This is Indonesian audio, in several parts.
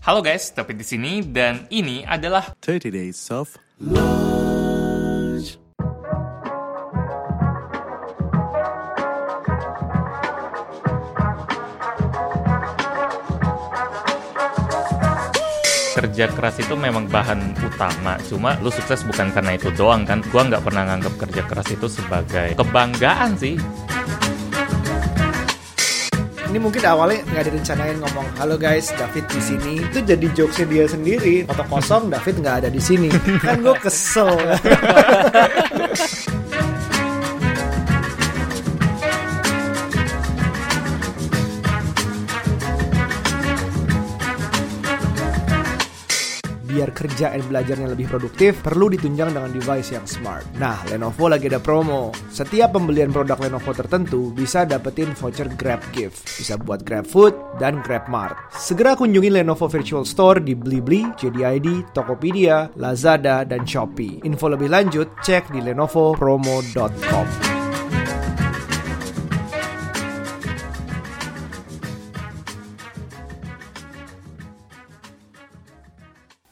Halo guys, David di sini dan ini adalah 30 Days of kerja keras itu memang bahan utama. Cuma lu sukses bukan karena itu doang kan. Gua nggak pernah nganggap kerja keras itu sebagai kebanggaan sih. Ini mungkin awalnya nggak direncanain ngomong, halo guys, David di sini. Itu jadi jokesnya dia sendiri. Foto kosong, David nggak ada di sini. Kan gue kesel. kerja dan belajarnya lebih produktif, perlu ditunjang dengan device yang smart. Nah, Lenovo lagi ada promo. Setiap pembelian produk Lenovo tertentu bisa dapetin voucher Grab Gift. Bisa buat Grab Food dan Grab Mart. Segera kunjungi Lenovo Virtual Store di Blibli, JDID, Tokopedia, Lazada, dan Shopee. Info lebih lanjut, cek di lenovopromo.com.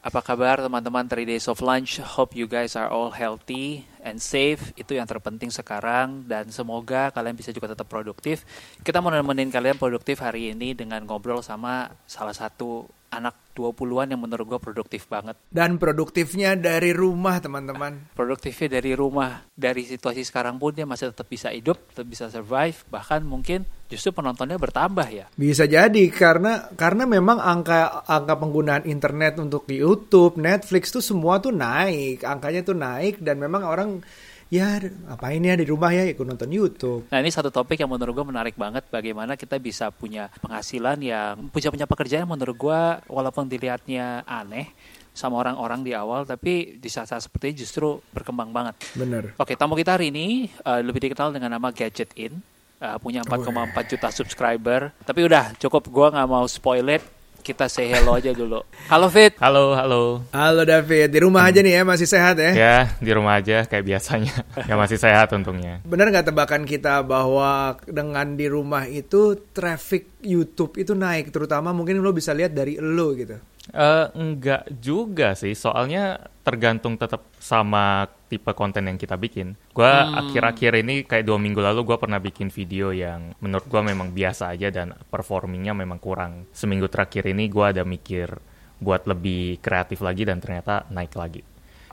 Apa kabar teman-teman 3 Days of Lunch? Hope you guys are all healthy and safe. Itu yang terpenting sekarang dan semoga kalian bisa juga tetap produktif. Kita mau nemenin kalian produktif hari ini dengan ngobrol sama salah satu anak 20-an yang menurut gue produktif banget. Dan produktifnya dari rumah teman-teman. Produktifnya dari rumah. Dari situasi sekarang pun dia masih tetap bisa hidup, tetap bisa survive. Bahkan mungkin justru penontonnya bertambah ya. Bisa jadi karena karena memang angka angka penggunaan internet untuk di YouTube, Netflix tuh semua tuh naik. Angkanya tuh naik dan memang orang ya apa ini ya di rumah ya ikut nonton YouTube. Nah ini satu topik yang menurut gue menarik banget bagaimana kita bisa punya penghasilan yang punya punya pekerjaan yang menurut gue walaupun dilihatnya aneh sama orang-orang di awal tapi di saat-saat seperti ini justru berkembang banget. Bener. Oke tamu kita hari ini uh, lebih dikenal dengan nama Gadget In. Uh, punya 4,4 juta subscriber. Tapi udah cukup gue nggak mau spoil it kita say hello aja dulu. Halo Fit. Halo, halo. Halo David, di rumah aja nih ya masih sehat ya? Ya, di rumah aja kayak biasanya. ya masih sehat untungnya. Benar nggak tebakan kita bahwa dengan di rumah itu traffic YouTube itu naik, terutama mungkin lo bisa lihat dari lo gitu. Uh, enggak juga sih, soalnya tergantung tetap sama tipe konten yang kita bikin. Gua hmm. akhir-akhir ini kayak dua minggu lalu gue pernah bikin video yang menurut gue memang biasa aja dan performingnya memang kurang. Seminggu terakhir ini gue ada mikir buat lebih kreatif lagi dan ternyata naik lagi.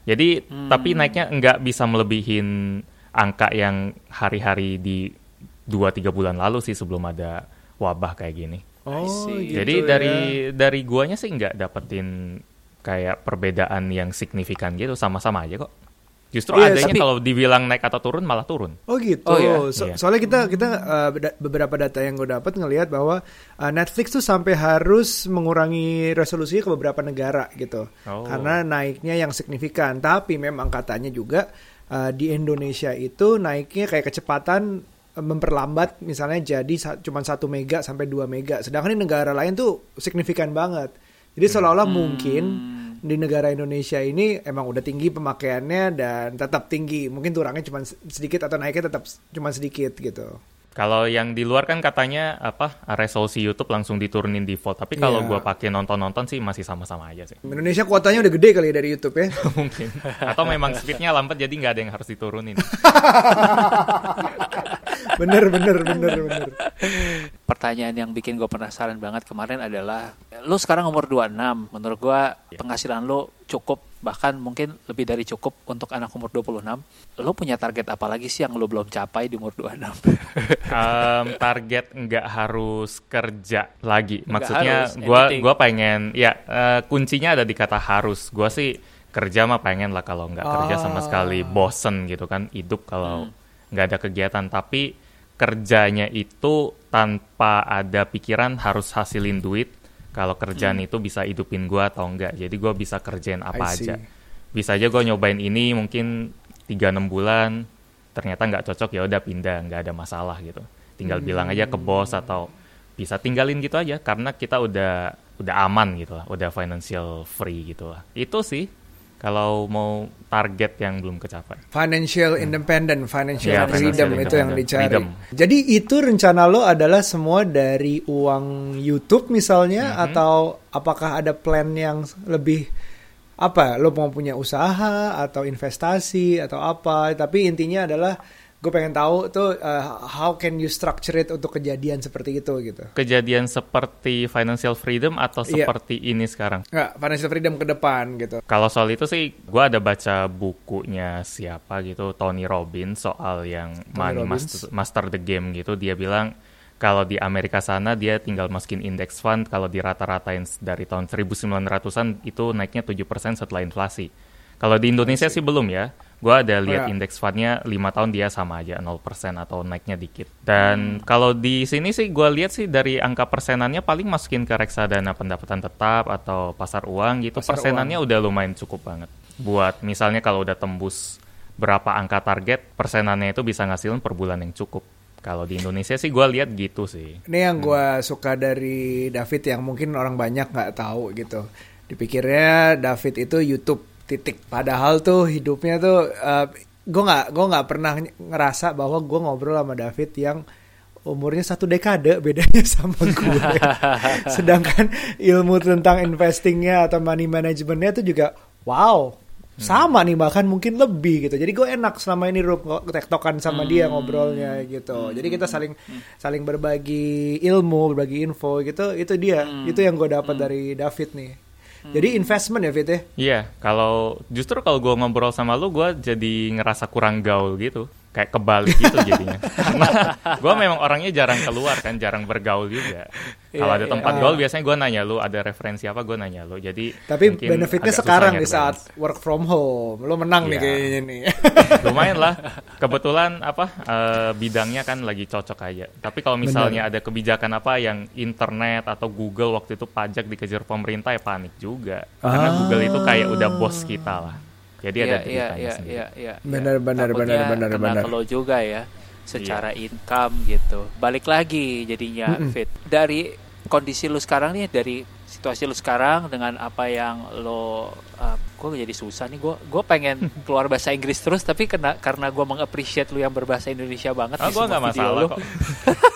Jadi hmm. tapi naiknya nggak bisa melebihin angka yang hari-hari di dua tiga bulan lalu sih sebelum ada wabah kayak gini. Oh, gitu Jadi ya. dari dari guanya sih nggak dapetin kayak perbedaan yang signifikan gitu, sama-sama aja kok. Justru Iya, adanya tapi- kalau dibilang naik atau turun malah turun. Oh gitu. Oh, iya. So- Iya. Soalnya kita kita uh, beberapa data yang gue dapat ngelihat bahwa uh, Netflix tuh sampai harus mengurangi resolusinya ke beberapa negara gitu. Oh. Karena naiknya yang signifikan. Tapi memang katanya juga uh, di Indonesia itu naiknya kayak kecepatan memperlambat misalnya jadi sa- cuma satu mega sampai 2 mega. Sedangkan di negara lain tuh signifikan banget. Jadi seolah-olah mungkin di negara Indonesia ini emang udah tinggi pemakaiannya dan tetap tinggi. Mungkin turangnya cuma sedikit atau naiknya tetap cuma sedikit gitu. Kalau yang di luar kan katanya apa resolusi YouTube langsung diturunin default. Tapi kalau Iya. gua pakai nonton-nonton sih masih sama-sama aja sih. Indonesia kuotanya udah gede kali ya dari YouTube ya. Mungkin. Atau memang speednya lambat jadi nggak ada yang harus diturunin. bener bener bener bener. Pertanyaan yang bikin gue penasaran banget kemarin adalah lo sekarang umur 26, menurut gue penghasilan lo cukup bahkan mungkin lebih dari cukup untuk anak umur 26. Lo punya target apa lagi sih yang lo belum capai di umur 26? Em, target nggak harus kerja lagi. Nggak Maksudnya harus, gua anything. gua pengen ya eh, kuncinya ada di kata harus. Gua sih kerja mah pengen lah kalau nggak kerja sama Ah. sekali bosen gitu kan hidup kalau nggak ada kegiatan tapi kerjanya itu tanpa ada pikiran harus hasilin duit kalau kerjaan itu bisa hidupin gua atau enggak? Jadi gua bisa kerjain apa aja. bisa aja gue nyobain ini mungkin 3-6 bulan ternyata nggak cocok ya udah pindah nggak ada masalah gitu. Tinggal bilang aja ke bos atau bisa tinggalin gitu aja karena kita udah udah aman gitu lah udah financial free gitu lah. Itu sih Kalau mau target yang belum kecapai. Financial independent, financial Iya, freedom financial itu yang dicari. Freedom. Jadi itu rencana lo adalah semua dari uang YouTube misalnya Mhm. atau apakah ada plan yang lebih apa? Lo mau punya usaha atau investasi atau apa? Tapi intinya adalah gue pengen tahu tuh uh, how can you structure it untuk kejadian seperti itu gitu. Kejadian seperti financial freedom atau Iya. seperti ini sekarang? Nggak, financial freedom ke depan gitu. Kalau soal itu sih, gue ada baca bukunya siapa gitu, Tony Robbins soal yang Money Robbins. Master, Master the Game gitu. Dia bilang kalau di Amerika sana dia tinggal masukin index fund, kalau di rata-ratain dari tahun 1900-an itu naiknya 7% setelah inflasi. Kalau di Indonesia sih belum ya. Gue ada lihat ya. indeks fundnya 5 tahun dia sama aja 0% atau naiknya dikit. Dan kalau di sini sih gue lihat sih dari angka persenannya paling masukin ke reksadana pendapatan tetap atau pasar uang gitu. Pasar persenannya udah lumayan cukup banget. Buat misalnya kalau udah tembus berapa angka target, persenannya itu bisa ngasilin per bulan yang cukup. Kalau di Indonesia sih gue lihat gitu sih. Ini yang gue suka dari David yang mungkin orang banyak nggak tahu gitu. Dipikirnya David itu YouTube titik. Padahal tuh hidupnya tuh gue nggak gue nggak pernah ngerasa bahwa gue ngobrol sama David yang umurnya satu dekade bedanya sama gue. Sedangkan ilmu tentang investingnya atau money managementnya itu juga wow sama nih bahkan mungkin lebih gitu. Jadi gue enak selama ini Rup tektokan sama dia ngobrolnya gitu. Jadi kita saling saling berbagi ilmu berbagi info gitu itu dia. Itu yang gue dapat dari David nih jadi investment ya Fit ya Iya, kalau justru kalau gue ngobrol sama lu, gue jadi ngerasa kurang gaul gitu. Kayak kebalik gitu jadinya. Karena gue memang orangnya jarang keluar kan, jarang bergaul juga. Kalau Iya, ada iya. tempat Ah. gaul, biasanya gue nanya lu, ada referensi apa, gue nanya lu. Jadi tapi benefitnya sekarang di saat balance. work from home lo menang nih Iya. kayaknya nih lumayan lah kebetulan apa eh, bidangnya kan lagi cocok aja tapi kalau misalnya ada kebijakan apa yang internet atau Google waktu itu pajak dikejar pemerintah ya panik juga karena Ah. Google itu kayak udah bos kita lah jadi ada Iya, iya, ceritanya iya, sendiri iya, iya. Benar, benar, benar, benar, benar. lo juga ya, secara income gitu. Balik lagi jadinya fit dari kondisi lu sekarang nih, dari situasi lu sekarang dengan apa yang lo, gue jadi susah nih. Gue gue pengen keluar bahasa Inggris terus, tapi kena karena gue mengappreciate lu yang berbahasa Indonesia banget. Oh, di gue nggak masalah lu. kok.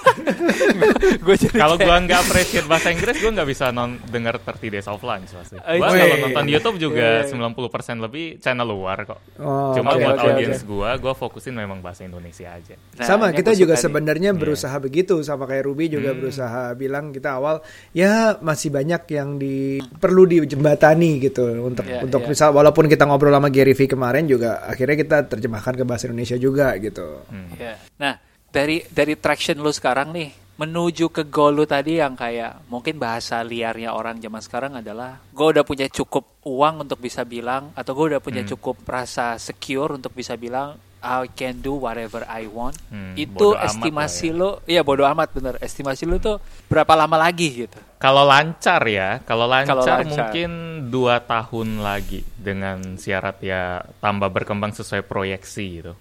Gua jadi Kalau gua nggak appreciate bahasa Inggris, gua nggak bisa non denger 30 Days of Lunch pasti. Oh, Gua iya. kalau nonton YouTube juga Iya, iya. 90% lebih channel luar kok. Oh, Cuma oke, buat oke, audiens oke. gua, gua fokusin memang bahasa Indonesia aja. Nah, sama kita juga sebenarnya Iya. berusaha begitu sama kayak Ruby juga berusaha bilang kita awal ya masih banyak yang di perlu dijembatani gitu untuk Iya, untuk iya. misal walaupun kita ngobrol sama Gary V kemarin juga akhirnya kita terjemahkan ke bahasa Indonesia juga gitu. Hmm. Ya. Nah, dari dari traction lu sekarang nih menuju ke goal lu tadi yang kayak mungkin bahasa liarnya orang zaman sekarang adalah gue udah punya cukup uang untuk bisa bilang atau gue udah punya Hmm. cukup rasa secure untuk bisa bilang I can do whatever I want. Hmm, Itu estimasi ya. lu, iya bodo amat bener. Estimasi lu tuh berapa lama lagi gitu? Kalau lancar ya, kalau lancar, lancar. mungkin dua tahun lagi dengan syarat ya tambah berkembang sesuai proyeksi gitu.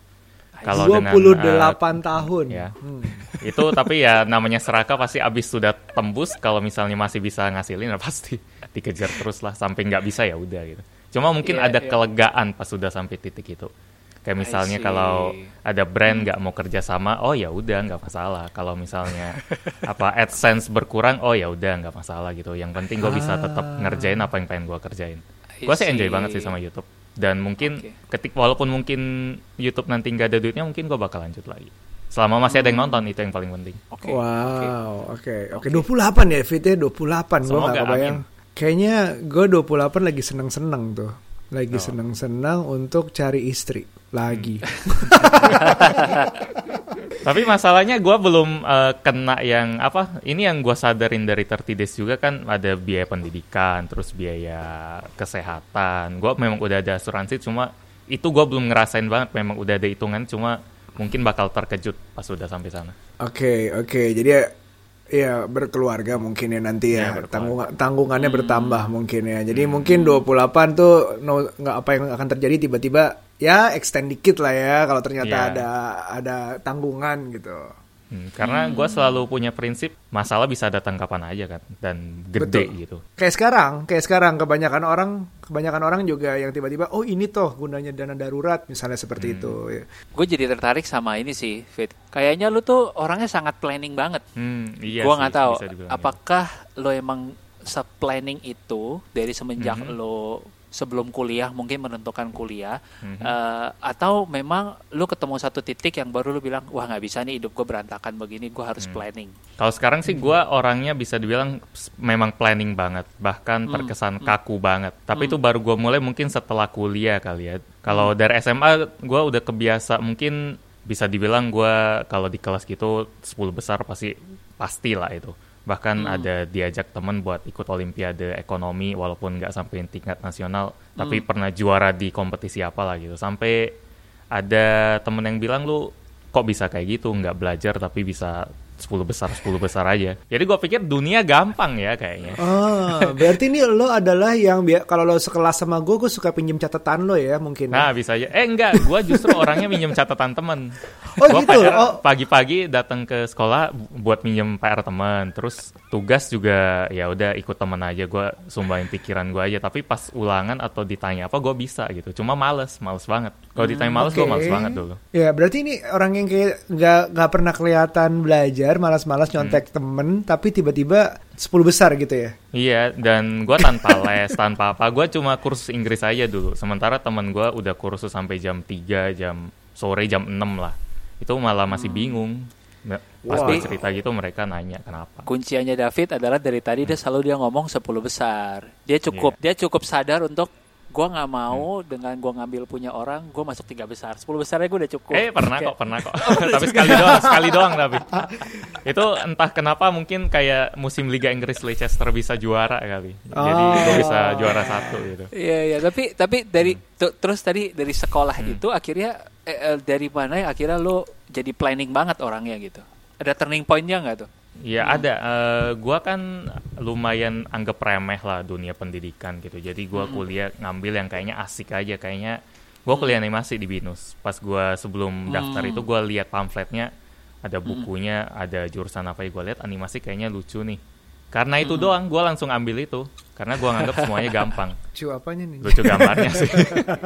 Kalau dengan 28 eh, tahun. ya. Hmm. itu tapi ya namanya seraka pasti abis sudah tembus kalau misalnya masih bisa ngasilin ya pasti dikejar terus lah sampai nggak bisa ya udah gitu. Cuma mungkin Iya, ada iya. kelegaan pas sudah sampai titik itu. Kayak misalnya kalau ada brand nggak mau kerja sama, oh ya udah nggak masalah. Kalau misalnya apa AdSense berkurang, oh ya udah nggak masalah gitu. Yang penting gue bisa tetap ngerjain apa yang pengen gue kerjain. Gue sih enjoy banget sih sama YouTube. Dan mungkin Oke. ketik walaupun mungkin YouTube nanti nggak ada duitnya, mungkin gue bakal lanjut lagi. Selama masih ada yang nonton itu yang paling penting. Oke. Wow, oke. Oke, 28 ya Fit ya, 28. Gue gak Semoga, kebayang. amin. Kayaknya gue 28 lagi seneng-seneng tuh. Lagi Oh. seneng-seneng untuk cari istri lagi. Tapi masalahnya gue belum eh, kena yang apa? Ini yang gue sadarin dari 30 Days juga kan ada biaya pendidikan, terus biaya kesehatan. Gue memang udah ada asuransi, cuma itu gue belum ngerasain banget. Memang udah ada hitungan, cuma mungkin bakal terkejut pas udah sampai sana. Oke, oke. Jadi ya, ya berkeluarga mungkin ya nanti Ya, ya. Tanggung- tanggungannya bertambah mungkin ya. Jadi mungkin 28 tuh no, nggak apa yang akan terjadi tiba-tiba ya extend dikit lah ya kalau ternyata Iya. ada ada tanggungan gitu. Hmm, karena gue selalu punya prinsip masalah bisa datang kapan aja kan dan gede Betul. gitu. Kayak sekarang, kayak sekarang kebanyakan orang kebanyakan orang juga yang tiba-tiba oh ini toh gunanya dana darurat misalnya seperti Hmm. itu. Ya. Gue jadi tertarik sama ini sih, Fit. Kayaknya lu tuh orangnya sangat planning banget. Hmm, iya gue nggak tahu dibilang apakah lo emang se-planning itu dari semenjak Mhm. lo sebelum kuliah mungkin menentukan kuliah Mhm. eh, atau memang lo ketemu satu titik yang baru lo bilang wah nggak bisa nih hidup gue berantakan begini gue harus Hmm. planning Kalau sekarang sih gue orangnya bisa dibilang memang planning banget, bahkan Hmm, terkesan hmm. kaku banget. Tapi Hmm. itu baru gue mulai mungkin setelah kuliah kali ya. Kalau dari SMA gue udah kebiasa, mungkin bisa dibilang gue kalau di kelas gitu 10 besar pasti pasti lah itu. Bahkan Hmm. ada diajak temen buat ikut Olimpiade ekonomi walaupun nggak sampai tingkat nasional, tapi Hmm. pernah juara di kompetisi apa lah gitu. Sampai ada temen yang bilang lu kok bisa kayak gitu nggak belajar tapi bisa 10 besar 10 besar aja. Jadi gue pikir dunia gampang ya kayaknya. Ah, berarti ini lo adalah yang kalau lo sekelas sama gue, gue suka pinjem catatan lo ya mungkin. Nah bisa aja. Eh enggak, gue justru orangnya minjem catatan temen. Oh, Gua gitu? PR Oh. pagi-pagi datang ke sekolah bu- buat minjem PR teman. Terus tugas juga ya udah ikut temen aja. Gue sumbangin pikiran gue aja. Tapi pas ulangan atau ditanya apa gue bisa gitu. Cuma males, males banget. Kalau ditanya males gue Oke. males banget dulu. Ya berarti ini orang yang kayak nggak nggak pernah kelihatan belajar, malas-malas nyontek Hmm. temen, tapi tiba-tiba 10 besar gitu ya. Iya, dan gue tanpa les, tanpa apa, gue cuma kursus Inggris aja dulu. Sementara temen gue udah kursus sampai jam 3, jam sore, jam 6 lah. Itu malah masih bingung. Nggak- Pas gue cerita gitu mereka nanya kenapa. kunciannya David adalah dari tadi dia selalu dia ngomong 10 besar dia cukup Iya. dia cukup sadar untuk gua nggak mau Hmm. dengan gua ngambil punya orang gua masuk tiga besar 10 besarnya gue udah cukup Eh pernah Kayak- kok, pernah kok. tapi sekali doang, sekali doang tapi. Itu entah kenapa mungkin kayak musim Liga Inggris Leicester bisa juara kali. Jadi Oh. gue bisa juara satu gitu. Iya iya tapi tapi dari Hmm. terus tadi dari sekolah itu akhirnya eh, eh, dari mana yang akhirnya lo jadi planning banget orangnya gitu. Ada turning pointnya nggak tuh? Ya ada. Eh, gua kan lumayan anggap remeh lah dunia pendidikan gitu. Jadi gua kuliah ngambil yang kayaknya asik aja. Kayaknya gua kuliah animasi di Binus. Pas gua sebelum daftar Hmm. itu gua lihat pamfletnya, ada bukunya, ada jurusan apa yang gua lihat animasi kayaknya lucu nih. Karena itu doang gua langsung ambil itu. Karena gua nganggap semuanya gampang. Cu apanya nih? Lucu gambarnya sih.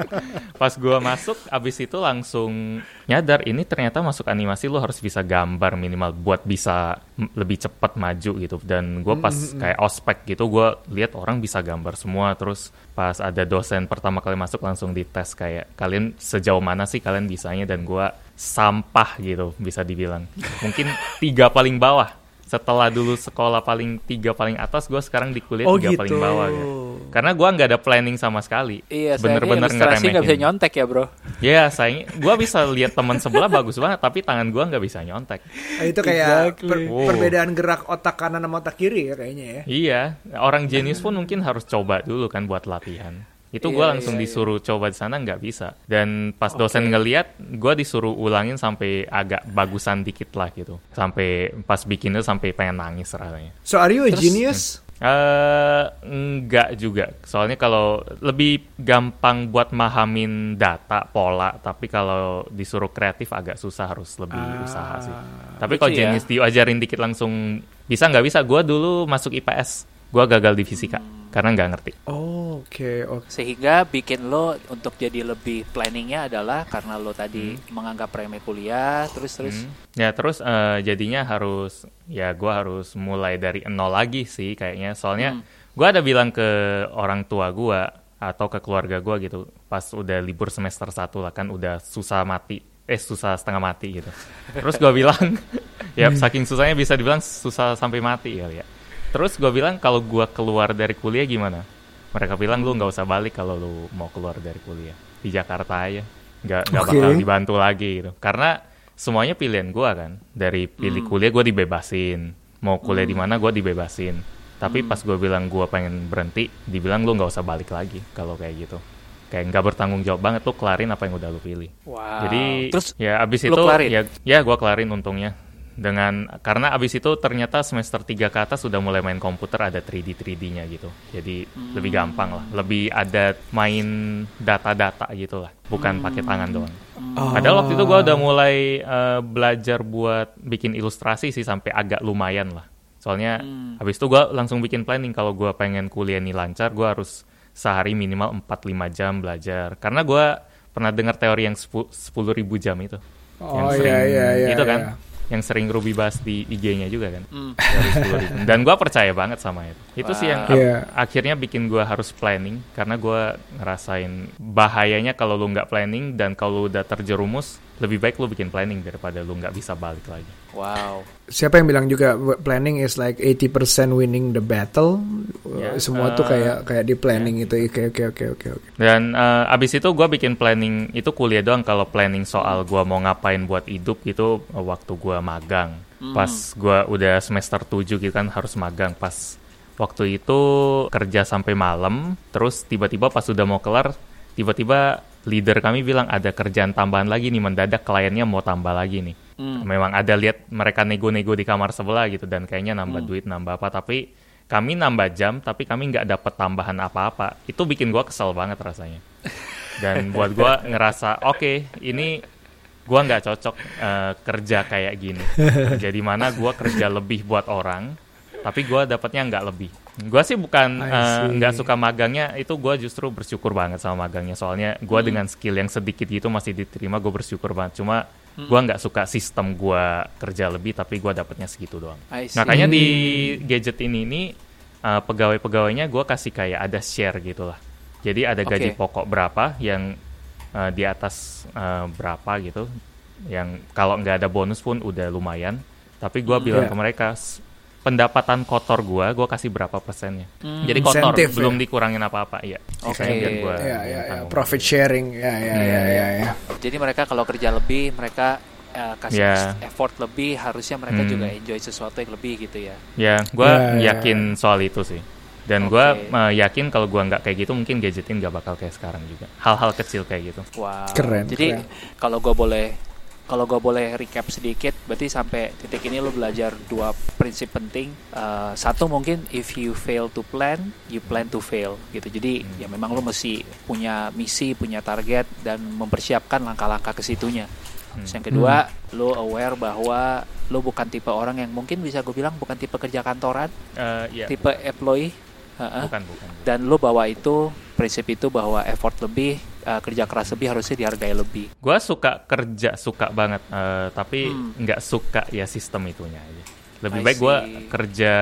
Pas gua masuk, abis itu langsung nyadar ini ternyata masuk animasi lu harus bisa gambar minimal buat bisa lebih cepat maju gitu. Dan gua pas kayak ospek gitu, gua lihat orang bisa gambar semua. Terus pas ada dosen pertama kali masuk langsung dites kayak kalian sejauh mana sih kalian bisanya dan gua sampah gitu bisa dibilang. Mungkin tiga paling bawah. Setelah dulu sekolah paling tiga paling atas, gue sekarang di kuliah Oh, tiga gitu. paling bawah gitu. Karena gua nggak ada planning sama sekali. Iya, bener-bener ilustrasi nggak bisa ngeremehin. nyontek ya bro. Ya, sayang, gua bisa lihat teman sebelah bagus banget, tapi tangan gua nggak bisa nyontek. Ah, itu kayak Exactly. per- Wow. perbedaan gerak otak kanan sama otak kiri ya kayaknya ya. Iya, orang jenius pun mungkin harus coba dulu kan buat latihan. Itu gua Iya, langsung iya, iya. disuruh coba di sana nggak bisa. Dan pas dosen ngeliat, gua disuruh ulangin sampai agak bagusan dikit lah gitu. Sampai pas bikinnya sampai pengen nangis rasanya. So are you a Terus- genius? Eh enggak juga. Soalnya kalau lebih gampang buat mahamin data, pola, tapi kalau disuruh kreatif agak susah harus lebih Ah, usaha sih. Tapi lucu kalau ya. jenis diajarin dikit langsung bisa nggak bisa? Gua dulu masuk IPS, gua gagal di fisika karena nggak ngerti. Oh, Oke, oke. Sehingga bikin lo untuk jadi lebih planningnya adalah karena lo tadi menganggap remeh kuliah, terus terus Hmm. Ya terus eh, jadinya harus ya gua harus mulai dari nol lagi sih kayaknya. Soalnya Hmm. gua ada bilang ke orang tua gua atau ke keluarga gua gitu pas udah libur semester satu lah kan udah susah mati eh susah setengah mati gitu. Terus gua bilang ya saking susahnya bisa dibilang susah sampai mati kali ya. Terus gua bilang kalau gua keluar dari kuliah gimana? Mereka bilang lu nggak usah balik kalau lu mau keluar dari kuliah. Di Jakarta aja. Nggak nggak Oke. bakal dibantu lagi gitu. Karena semuanya pilihan gua kan. Dari pilih kuliah gua dibebasin. Mau kuliah di mana gua dibebasin. Tapi pas gua bilang gua pengen berhenti dibilang lu nggak usah balik lagi kalau kayak gitu. Kayak nggak bertanggung jawab banget tuh kelarin apa yang udah lu pilih. Wow. jadi terus ya abis itu kelarin? ya ya gua kelarin untungnya dengan karena abis itu ternyata semester 3 ke atas sudah mulai main komputer ada 3D 3D-nya gitu. Jadi Hmm. lebih gampang lah, lebih ada main data-data gitu lah, bukan pakai tangan doang. Oh. Padahal waktu itu gua udah mulai eh, belajar buat bikin ilustrasi sih sampai agak lumayan lah. Soalnya Hmm. habis itu gua langsung bikin planning kalau gua pengen kuliah ini lancar, gua harus sehari minimal 4-5 jam belajar. Karena gue pernah dengar teori yang 10 ribu jam itu. yang Oh, sering, iya, iya, iya, Itu kan, iya. Yang sering Ruby bahas di IG-nya juga kan. 10.000. Dan gue percaya banget sama itu. Itu sih yang Wow. ap- Iya. akhirnya bikin gue harus planning. Karena gue ngerasain bahayanya kalau lu nggak planning dan kalau udah terjerumus, lebih baik lu bikin planning daripada lu nggak bisa balik lagi. Wow. Siapa yang bilang juga planning is like 80% winning the battle? Ya, Semua tuh eh, kayak kayak di planning itu. Oke oke oke oke oke. Dan eh, abis itu gue bikin planning itu kuliah doang kalau planning soal gue mau ngapain buat hidup gitu eh, waktu gue magang. Pas gue udah semester 7 gitu kan harus magang. Pas waktu itu kerja sampai malam, terus tiba-tiba pas udah mau kelar, tiba-tiba leader kami bilang ada kerjaan tambahan lagi nih mendadak kliennya mau tambah lagi nih. Hmm. Memang ada lihat mereka nego-nego di kamar sebelah gitu dan kayaknya nambah duit nambah apa tapi kami nambah jam tapi kami nggak dapat tambahan apa-apa. Itu bikin gua kesel banget rasanya. Dan buat gua ngerasa oke ini gua nggak cocok eh, kerja kayak gini. Jadi mana gua kerja lebih buat orang tapi gua dapatnya nggak lebih. Gua sih bukan eh, nggak suka magangnya itu gua justru bersyukur banget sama magangnya. Soalnya gua dengan skill yang sedikit gitu masih diterima gue bersyukur banget. Cuma gua nggak suka sistem gua kerja lebih tapi gua dapatnya segitu doang. Makanya di gadget ini nih eh, pegawai-pegawainya gua kasih kayak ada share gitu lah. Jadi ada gaji Oke. pokok berapa yang eh, di atas eh, berapa gitu. Yang kalau nggak ada bonus pun udah lumayan. Tapi gua bilang Iya. ke mereka "S- pendapatan kotor gua gua kasih berapa persennya Hmm. jadi kotor Insentif, belum ya? dikurangin apa-apa iya Oke. Sisanya biar gua Ya ya ya. Profit sharing. Ya ya ya ya. ya. Jadi mereka kalau kerja lebih, mereka eh, kasih Ya. effort lebih, harusnya mereka Hmm. juga enjoy sesuatu yang lebih gitu ya. Ya, gue Ya, ya, yakin soal itu sih. Dan Oke. gue yakin kalau gue nggak kayak gitu, mungkin gadgetin nggak bakal kayak sekarang juga. Hal-hal kecil kayak gitu. Wow. Keren, Jadi kalau gue boleh kalau gue boleh recap sedikit, berarti sampai titik ini lo belajar dua prinsip penting. Eh, satu mungkin if you fail to plan, you plan to fail gitu. Jadi Hmm. ya memang lo mesti punya misi, punya target dan mempersiapkan langkah-langkah ke situnya. Hmm. Terus yang kedua, lo aware bahwa lo bukan tipe orang yang mungkin bisa gue bilang bukan tipe kerja kantoran, Eh, ya, tipe employee. Heeh bukan, bukan. dan lo bawa itu prinsip itu bahwa effort lebih uh, kerja keras lebih harusnya dihargai lebih Gue suka kerja, suka banget. eh, tapi Hmm. nggak suka ya sistem itunya aja. Lebih I baik gue kerja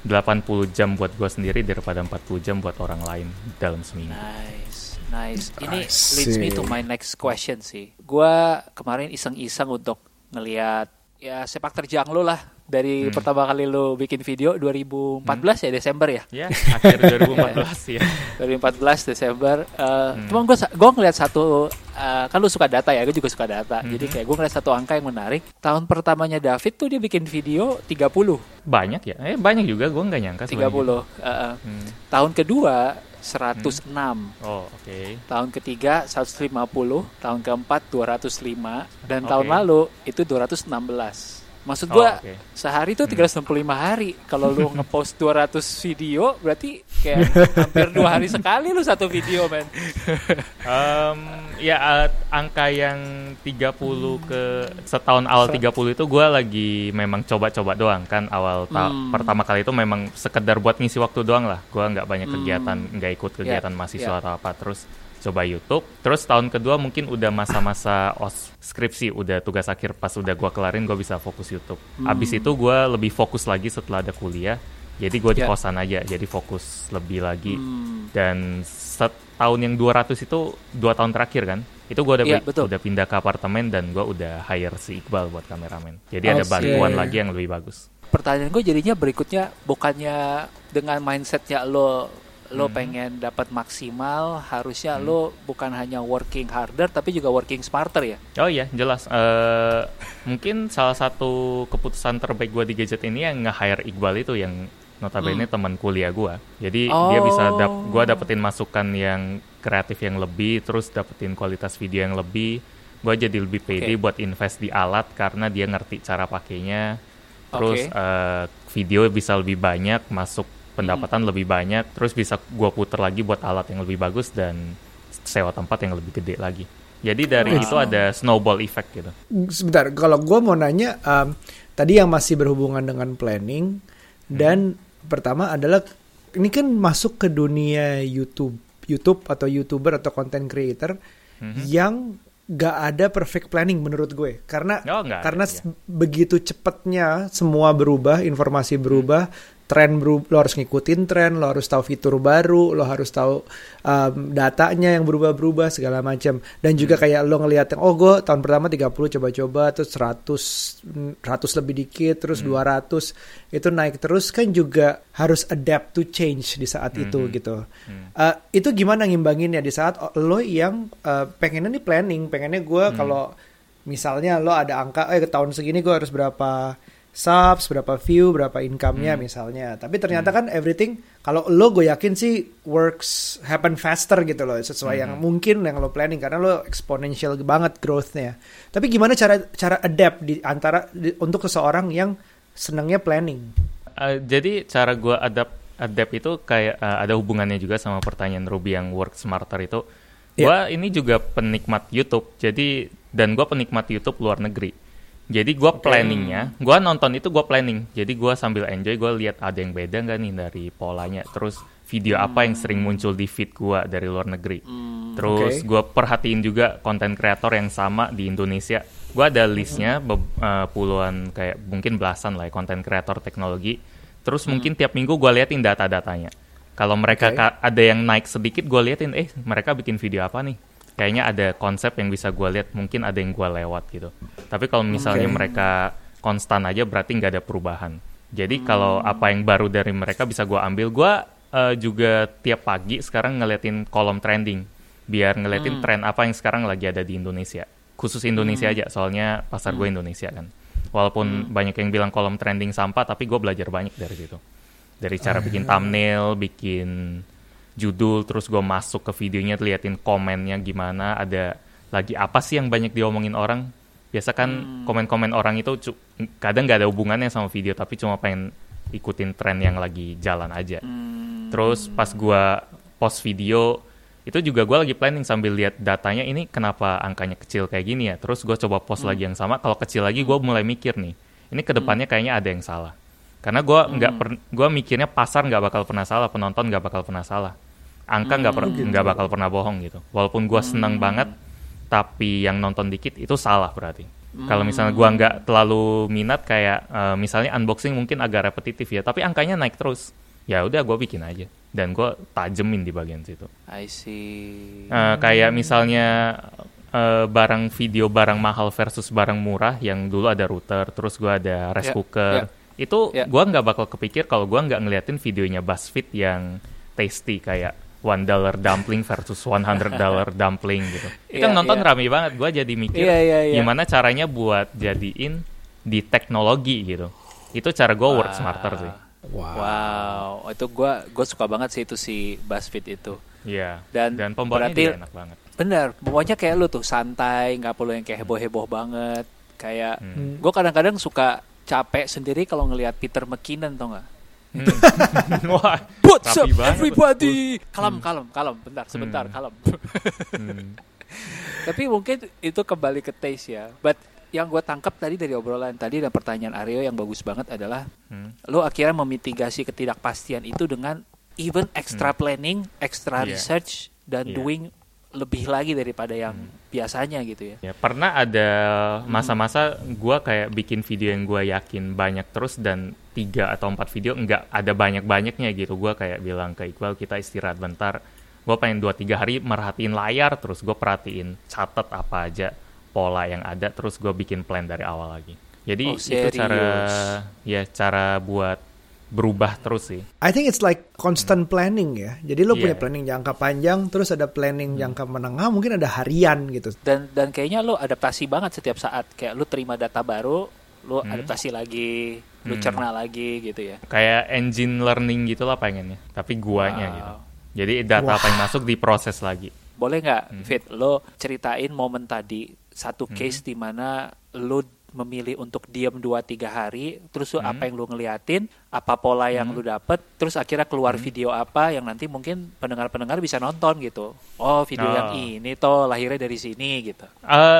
80 jam buat gue sendiri daripada 40 jam buat orang lain dalam seminggu. nice nice ini leads me to my next question sih gua kemarin iseng-iseng untuk ngelihat ya sepak terjang lo lah dari Hmm. pertama kali lo bikin video 2014 ya Desember ya Ya, akhir 2014 ya. 2014 Desember uh, Hmm. cuma gue gue ngeliat satu uh, kan lu suka data ya gue juga suka data Hmm. jadi kayak gue ngeliat satu angka yang menarik tahun pertamanya David tuh dia bikin video 30 Banyak ya? Eh, banyak juga. Gue nggak nyangka 30 sebanyak itu. uh, uh. Hmm. tahun kedua 106 Oh, oke. tahun ketiga 150 tahun keempat 205 dan Oke. tahun lalu itu 216 maksud Oh, gua oke. sehari itu Hmm. 365 hari kalau lu ngepost 200 video berarti kayak hampir dua hari sekali lu satu video men Em, ya angka yang 30 ke setahun awal 30 itu gue lagi memang coba-coba doang kan awal ta- Hmm. pertama kali itu memang sekedar buat ngisi waktu doang lah gue nggak banyak Hmm. kegiatan nggak ikut kegiatan Ya, mahasiswa ya. atau apa terus coba YouTube terus tahun kedua mungkin udah masa-masa os skripsi udah tugas akhir pas udah gue kelarin gue bisa fokus YouTube Hmm. abis itu gue lebih fokus lagi setelah ada kuliah jadi gue di Ya. kosan aja jadi fokus lebih lagi Hmm. dan setahun yang 200 itu dua tahun terakhir kan itu gue udah bi- betul. udah pindah ke apartemen dan gue udah hire si Iqbal buat kameramen jadi ada Oke. bantuan lagi yang lebih bagus pertanyaan gue jadinya berikutnya bukannya dengan mindsetnya lo lo Hmm. pengen dapat maksimal harusnya Hmm. lo bukan hanya working harder tapi juga working smarter ya oh iya jelas Eh, mungkin salah satu keputusan terbaik gue di gadget ini yang nge-hire Iqbal itu yang notabene Hmm. teman kuliah gue jadi dia bisa dap Oh. gue dapetin masukan yang kreatif yang lebih terus dapetin kualitas video yang lebih gue jadi lebih pede Oke. buat invest di alat karena dia ngerti cara pakainya terus Oke. eh, video bisa lebih banyak masuk pendapatan Hmm. lebih banyak terus bisa gua puter lagi buat alat yang lebih bagus dan sewa tempat yang lebih gede lagi jadi dari Wow. itu ada snowball effect gitu Sebentar, kalau gue mau nanya, um, tadi yang masih berhubungan dengan planning dan pertama adalah ini kan masuk ke dunia YouTube YouTube atau YouTuber atau content creator Mhm. yang gak ada perfect planning menurut gue karena Oh, ada, karena iya. s- begitu cepatnya semua berubah informasi berubah tren berubah lo harus ngikutin tren lo harus tahu fitur baru lo harus tahu um, datanya yang berubah-berubah segala macam dan juga Hmm. kayak lo ngelihat yang oh gue tahun pertama 30 coba-coba terus 100 100 lebih dikit terus Hmm. 200 itu naik terus kan juga harus adapt to change di saat itu Hmm. gitu Hmm. Uh, itu gimana ngimbanginnya di saat lo yang uh, pengennya nih planning, pengennya gue Hmm. kalau misalnya lo ada angka, eh tahun segini gue harus berapa subs, berapa view, berapa income-nya Hmm. misalnya. Tapi ternyata kan everything kalau lo gue yakin sih works happen faster gitu loh sesuai yang Hmm. mungkin yang lo planning karena lo exponential banget growth-nya. Tapi gimana cara cara adapt di antara di- untuk seseorang yang senangnya planning? Uh, jadi cara gue adapt adapt itu kayak uh, ada hubungannya juga sama pertanyaan Ruby yang work smarter itu. Gua ini juga penikmat YouTube. Jadi dan gue penikmat YouTube luar negeri. Jadi gua planningnya, gua nonton itu gua planning. Jadi gua sambil enjoy, gue lihat ada yang beda nggak nih dari polanya. Terus video apa yang sering muncul di feed gua dari luar negeri. Terus Oke. gue perhatiin juga konten kreator yang sama di Indonesia. Gue ada listnya be- uh, puluhan kayak mungkin belasan lah ya, konten kreator teknologi. Terus mungkin tiap minggu gue liatin data-datanya. Kalau mereka ka- ada yang naik sedikit, gue liatin, eh mereka bikin video apa nih? Kayaknya ada konsep yang bisa gue lihat, mungkin ada yang gue lewat gitu. Tapi kalau misalnya Oke. mereka konstan aja, berarti nggak ada perubahan. Jadi kalau apa yang baru dari mereka bisa gue ambil, gue uh, juga tiap pagi sekarang ngeliatin kolom trending, biar ngeliatin tren apa yang sekarang lagi ada di Indonesia. Khusus Indonesia aja, soalnya pasar gue Indonesia kan. Walaupun banyak yang bilang kolom trending sampah, tapi gue belajar banyak dari situ. Dari cara bikin thumbnail, bikin judul, terus gue masuk ke videonya, liatin komennya gimana, ada lagi apa sih yang banyak diomongin orang. Biasa kan komen-komen orang itu kadang nggak ada hubungannya sama video, tapi cuma pengen ikutin tren yang lagi jalan aja. Terus pas gua post video itu juga gua lagi planning sambil lihat datanya ini kenapa angkanya kecil kayak gini ya. Terus gua coba post lagi yang sama. Kalau kecil lagi gua mulai mikir nih, ini ke depannya kayaknya ada yang salah. Karena gua nggak per- gua mikirnya pasar nggak bakal pernah salah, penonton nggak bakal pernah salah, angka nggak per- nggak bakal pernah bohong gitu. Walaupun gua seneng banget, tapi yang nonton dikit itu salah berarti. Kalau misalnya gua nggak terlalu minat kayak eh, misalnya unboxing mungkin agak repetitif ya, tapi angkanya naik terus. Ya udah gua bikin aja dan gua tajemin di bagian situ. I see. Eh, kayak misalnya eh, barang video barang mahal versus barang murah yang dulu ada router, terus gua ada rice Ya, cooker. ya. Itu Ya. gua nggak bakal kepikir kalau gua nggak ngeliatin videonya BuzzFeed yang tasty kayak one dollar dumpling versus one hundred dollar dumpling gitu. Itu yang nonton iya. rame banget. Gua jadi mikir Iya, iya, iya. gimana caranya buat jadiin di teknologi gitu. Itu cara gua work Wah. smarter sih. Wow, itu gua gue suka banget sih itu si BuzzFeed itu. Iya. Dan Dan pembuatnya berarti- juga enak banget. Bener, pokoknya kayak lu tuh santai, nggak perlu yang kayak heboh-heboh banget. Kayak Hmm. gue kadang-kadang suka capek sendiri kalau ngelihat Peter McKinnon tau nggak? Hmm. Wah, What's up everybody? Kalem, kalem, kalem. Bentar, sebentar, Hmm. kalem. Hmm. Tapi mungkin itu kembali ke taste ya. But yang gue tangkap tadi dari obrolan tadi dan pertanyaan Aryo yang bagus banget adalah Hmm. lo akhirnya memitigasi ketidakpastian itu dengan even extra planning, extra Iya. research dan Iya. doing lebih lagi daripada yang biasanya gitu ya. Ya, pernah ada masa-masa gua kayak bikin video yang gua yakin banyak terus dan tiga atau empat video nggak ada banyak-banyaknya gitu. Gua kayak bilang ke Iqbal kita istirahat bentar. Gua pengen dua tiga hari merhatiin layar terus gue perhatiin catat apa aja pola yang ada terus gue bikin plan dari awal lagi. Jadi Oh, itu cara ya cara buat berubah terus sih. I think it's like constant planning ya. Jadi lo punya Iya. planning jangka panjang, terus ada planning jangka menengah, mungkin ada harian gitu. Dan dan kayaknya lo adaptasi banget setiap saat. Kayak lo terima data baru, lo Hmm. adaptasi lagi, lo Hmm. cerna lagi gitu ya. Kayak engine learning gitulah pengennya, tapi guanya Wow. gitu. Jadi data apa yang masuk diproses lagi. Boleh nggak, Hmm. Fit, lo ceritain momen tadi satu case di mana lo memilih untuk diam 2-3 hari, terus lo Hmm. apa yang lo ngeliatin, apa pola yang lo dapet, terus akhirnya keluar Hmm. video apa yang nanti mungkin pendengar-pendengar bisa nonton gitu. Oh, video Oh. yang ini toh lahirnya dari sini gitu.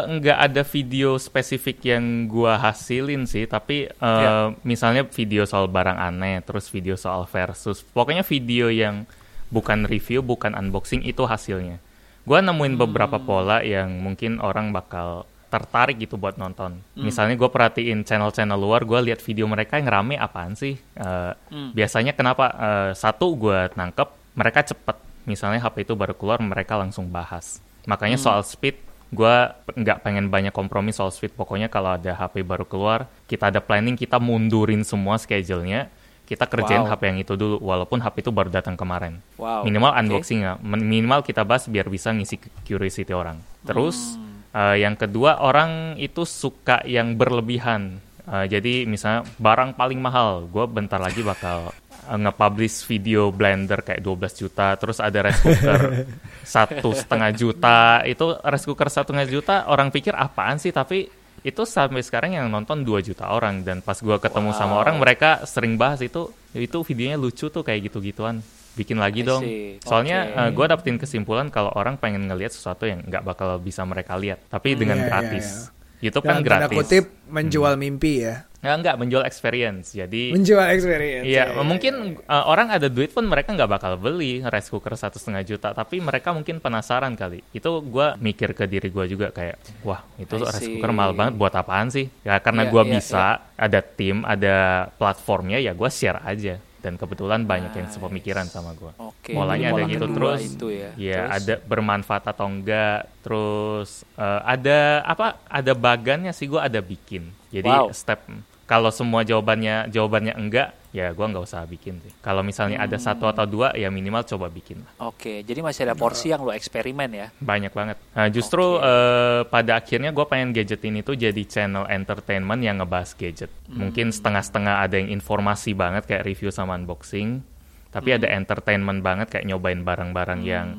Nggak ada video spesifik yang gua hasilin sih, tapi eh, Ya. misalnya video soal barang aneh, terus video soal versus, pokoknya video yang bukan review, bukan unboxing, itu hasilnya. Gue nemuin beberapa pola yang mungkin orang bakal tertarik gitu buat nonton. Misalnya gue perhatiin channel-channel luar, gue lihat video mereka yang rame apaan sih? Eh, Biasanya kenapa? Eh, satu gue nangkep mereka cepet. Misalnya HP itu baru keluar, mereka langsung bahas. Makanya soal speed, gue nggak pengen banyak kompromi soal speed. Pokoknya kalau ada HP baru keluar, kita ada planning, kita mundurin semua schedule-nya. Kita kerjain Wow. HP yang itu dulu, walaupun HP itu baru datang kemarin. Wow, Minimal unboxing ya, min- minimal kita bahas biar bisa ngisi curiosity orang. Terus Hmm. Eh, yang kedua orang itu suka yang berlebihan. Eh, jadi misalnya barang paling mahal, gue bentar lagi bakal eh, nge-publish video blender kayak 12 juta, terus ada rice cooker satu setengah juta. Itu rice cooker satu setengah juta orang pikir apaan sih? Tapi itu sampai sekarang yang nonton 2 juta orang dan pas gue ketemu sama Wow. orang mereka sering bahas itu itu videonya lucu tuh kayak gitu-gituan bikin lagi I dong see. soalnya Oke. gue dapetin kesimpulan kalau orang pengen ngelihat sesuatu yang nggak bakal bisa mereka lihat tapi dengan Iya, iya, gratis YouTube kan Dalam tanda gratis kutip menjual mimpi ya. Ya, nggak menjual experience jadi Menjual experience. Iya, ya, mungkin uh, orang ada duit pun mereka nggak bakal beli rice cooker satu setengah juta, tapi mereka mungkin penasaran kali. Itu gue mikir ke diri gue juga kayak, wah itu rice cooker mahal banget buat apaan sih? Ya karena Iya, gue iya, bisa, ada tim, ada platformnya, ya gue share aja. Dan kebetulan banyak yang Nice. sepemikiran sama gue. Oke, Polanya ada gitu terus. itu ya. Iya, Terus? ada bermanfaat atau enggak. Terus eh, ada apa? Ada bagannya sih gue ada bikin. Jadi Wow. step kalau semua jawabannya jawabannya enggak, ya gue nggak usah bikin sih. Kalau misalnya ada satu atau dua, ya minimal coba bikin lah. Oke, jadi masih ada porsi yang lo eksperimen ya. Banyak banget. Nah, justru Oke. eh, pada akhirnya gue pengen gadget ini tuh jadi channel entertainment yang ngebahas gadget. Hmm. Mungkin setengah-setengah ada yang informasi banget kayak review sama unboxing, tapi Hmm. ada entertainment banget kayak nyobain barang-barang yang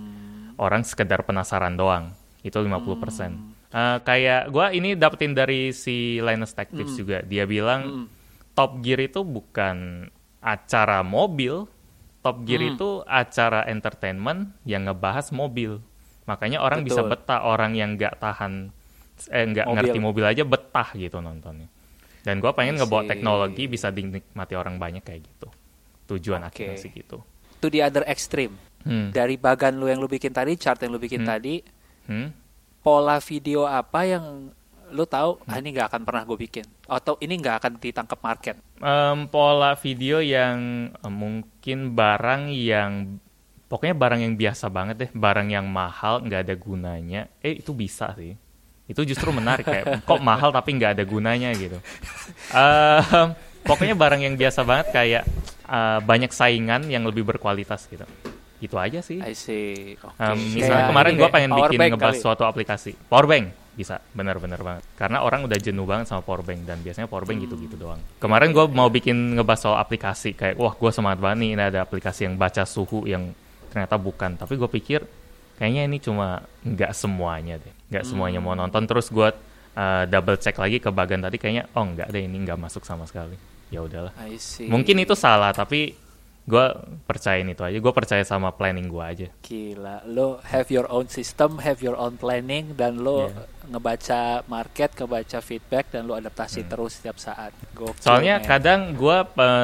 orang sekedar penasaran doang. Itu 50%. Hmm. Eh, kayak gue ini dapetin dari si Linus Tech Tips Hmm. juga. Dia bilang Top Gear itu bukan acara mobil, Top Gear Hmm. itu acara entertainment yang ngebahas mobil. Makanya orang bisa Betul. betah, orang yang nggak tahan, eh nggak ngerti mobil aja betah gitu nontonnya. Dan gue pengen ngebawa teknologi bisa dinikmati orang banyak kayak gitu. Tujuan Oke. akhirnya sih gitu. To the other extreme. Hmm. Dari bagan lo yang lo bikin tadi, chart yang lo bikin Hmm. tadi, Hmm? Pola video apa yang lo tahu ah ini nggak akan pernah gue bikin atau ini nggak akan ditangkap market Em, pola video yang mungkin barang yang pokoknya barang yang biasa banget deh, barang yang mahal nggak ada gunanya. Eh itu bisa sih. Itu justru menarik kayak kok mahal tapi nggak ada gunanya gitu. Em, pokoknya barang yang biasa banget kayak eh, banyak saingan yang lebih berkualitas gitu. Gitu aja sih. I see. Oke. Em, Kayak misalnya kemarin ini gue pengen power bikin bank ngebahas kali. suatu aplikasi. Powerbank bisa. Benar-benar banget. Karena orang udah jenuh banget sama powerbank dan biasanya powerbank gitu-gitu doang. Kemarin gue mau bikin ngebahas soal aplikasi. Kayak wah gue semangat banget nih. Ini ada aplikasi yang baca suhu yang ternyata bukan. Tapi gue pikir kayaknya ini cuma nggak semuanya deh. Nggak semuanya mau nonton. Terus gue uh, double check lagi ke bagian tadi. Kayaknya oh nggak deh. Ini nggak masuk sama sekali. Ya udahlah. I see. mungkin itu salah tapi gue percayain itu aja gue percaya sama planning gue aja Gila, lo have your own system, have your own planning, dan lo Iya. ngebaca market, ngebaca feedback, dan lo adaptasi terus setiap saat. Gokil, Hmm. Soalnya man. kadang gue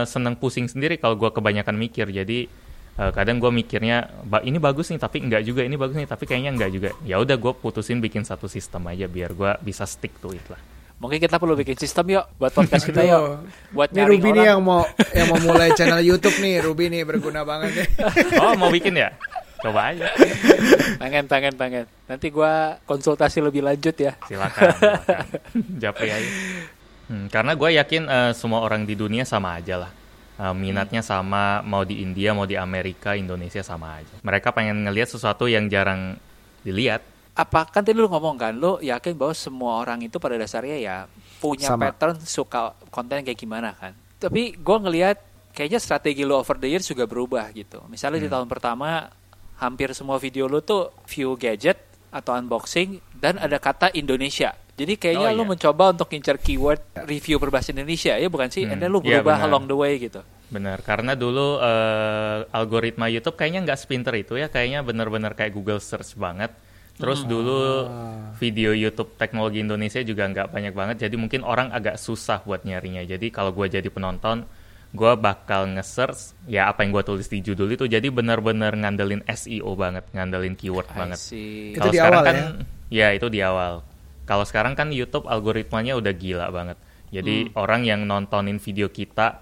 seneng pusing sendiri kalau gue kebanyakan mikir. Jadi eh, kadang gue mikirnya "Ba- ini bagus nih tapi enggak juga, ini bagus nih tapi kayaknya enggak juga. Ya udah gue putusin bikin satu sistem aja biar gue bisa stick to it lah. Mungkin kita perlu bikin sistem yuk buat podcast kita yuk. Buat Ini nyari Ruby nih orang. yang mau yang mau mulai channel YouTube nih, Ruby nih berguna banget nih. Oh mau bikin ya? Coba aja. Pengen, pengen, pengen. Nanti gua konsultasi lebih lanjut ya. Silakan. silakan. Japri aja. Hmm, karena gue yakin eh, semua orang di dunia sama aja lah. Eh, minatnya sama, mau di India, mau di Amerika, Indonesia sama aja. Mereka pengen ngelihat sesuatu yang jarang dilihat. Apa kan tadi lu ngomong kan, lu yakin bahwa semua orang itu pada dasarnya ya punya Sama. pattern suka konten kayak gimana kan. Tapi gua ngelihat kayaknya strategi lu over the years juga berubah gitu. Misalnya Hmm. di tahun pertama hampir semua video lu tuh view gadget atau unboxing dan ada kata Indonesia. Jadi kayaknya Oh, lu iya. mencoba untuk ngincar keyword review berbahasa Indonesia ya bukan sih? Hmm, And then lu iya, berubah benar. along the way gitu. Benar, karena dulu eh, algoritma YouTube kayaknya nggak sepinter itu ya, kayaknya benar-benar kayak Google Search banget. Terus dulu video YouTube teknologi Indonesia juga nggak banyak banget, jadi mungkin orang agak susah buat nyarinya. Jadi kalau gue jadi penonton, gue bakal nge-search ya apa yang gue tulis di judul itu jadi benar-benar ngandelin SEO banget, ngandelin keyword I banget. Kalau sekarang awal kan ya? itu di awal. Kalau sekarang kan YouTube algoritmanya udah gila banget. Jadi Hmm. orang yang nontonin video kita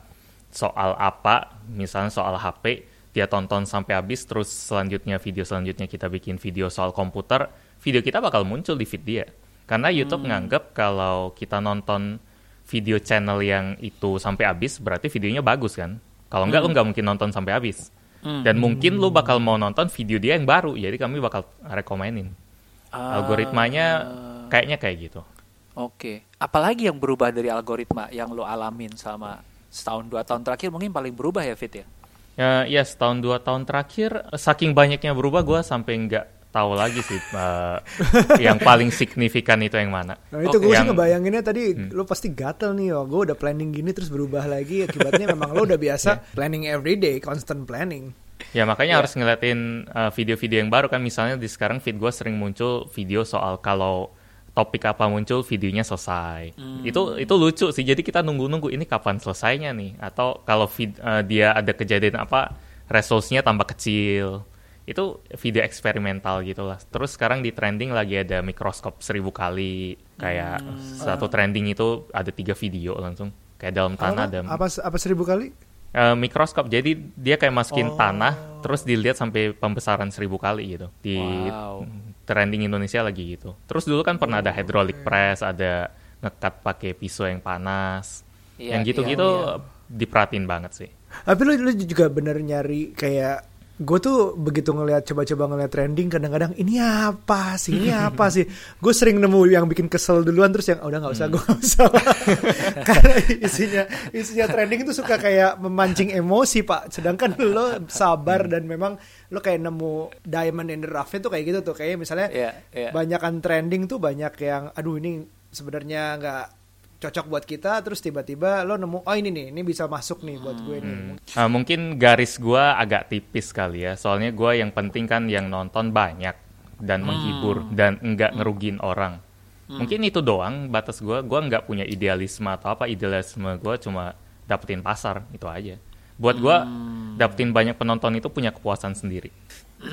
soal apa, misalnya soal HP, dia tonton sampai habis terus selanjutnya video selanjutnya kita bikin video soal komputer, video kita bakal muncul di feed dia. Karena YouTube nganggap kalau kita nonton video channel yang itu sampai habis berarti videonya bagus kan. Kalau enggak lu nggak mungkin nonton sampai habis. Hmm. Dan mungkin lu bakal mau nonton video dia yang baru, jadi kami bakal rekomenin. Ah, Algoritmanya kayaknya kayak gitu. Oke. Apalagi yang berubah dari algoritma yang lo alamin selama setahun dua tahun terakhir mungkin paling berubah ya Fit ya? Ya, ya setahun dua tahun terakhir, saking banyaknya berubah, gue sampai nggak tahu lagi sih eh, yang paling signifikan itu yang mana. Nah itu Oke, gue sih yang- ngebayanginnya tadi Hmm. lo pasti gatel nih, oh, gue udah planning gini terus berubah lagi akibatnya memang lo udah biasa planning every day, constant planning. Ya makanya Ya. harus ngeliatin uh, video-video yang baru kan misalnya di sekarang feed gue sering muncul video soal kalau topik apa muncul videonya selesai. Itu itu lucu sih. Jadi kita nunggu-nunggu ini kapan selesainya nih atau kalau vid- uh, dia ada kejadian apa resource-nya tambah kecil. Itu video eksperimental gitu lah. Terus sekarang di trending lagi ada mikroskop seribu kali. Kayak satu trending itu ada tiga video langsung. Kayak dalam tanah apa, ada apa apa seribu kali? Eh, mikroskop jadi dia kayak masukin Oh. tanah terus dilihat sampai pembesaran seribu kali gitu di Wow. Trending Indonesia lagi gitu. Terus dulu kan pernah ada hydraulic press ada ngekat pakai pisau yang panas. Iya, yang gitu-gitu iya, diperhatiin banget sih. Tapi lo, lo juga bener nyari kayak gue tuh begitu ngelihat coba-coba ngelihat trending kadang-kadang ini apa sih? Ini apa sih? Gue sering nemu yang bikin kesel duluan terus yang "Oh, udah nggak usah gue nggak usah. Karena isinya isinya trending itu suka kayak memancing emosi pak. Sedangkan lo sabar dan memang lo kayak nemu diamond in the rough tuh kayak gitu tuh. Kayak misalnya Iya, iya. banyakan trending tuh banyak yang aduh ini sebenarnya nggak cocok buat kita terus tiba-tiba lo nemu oh ini nih ini bisa masuk nih buat gue nih. Eh, mungkin garis gua agak tipis kali ya. Soalnya gua yang penting kan yang nonton banyak dan menghibur dan enggak ngerugiin orang. Mungkin itu doang batas gua. Gua nggak punya idealisme atau apa. Idealisme gua cuma dapetin pasar itu aja. Buat gua dapetin banyak penonton itu punya kepuasan sendiri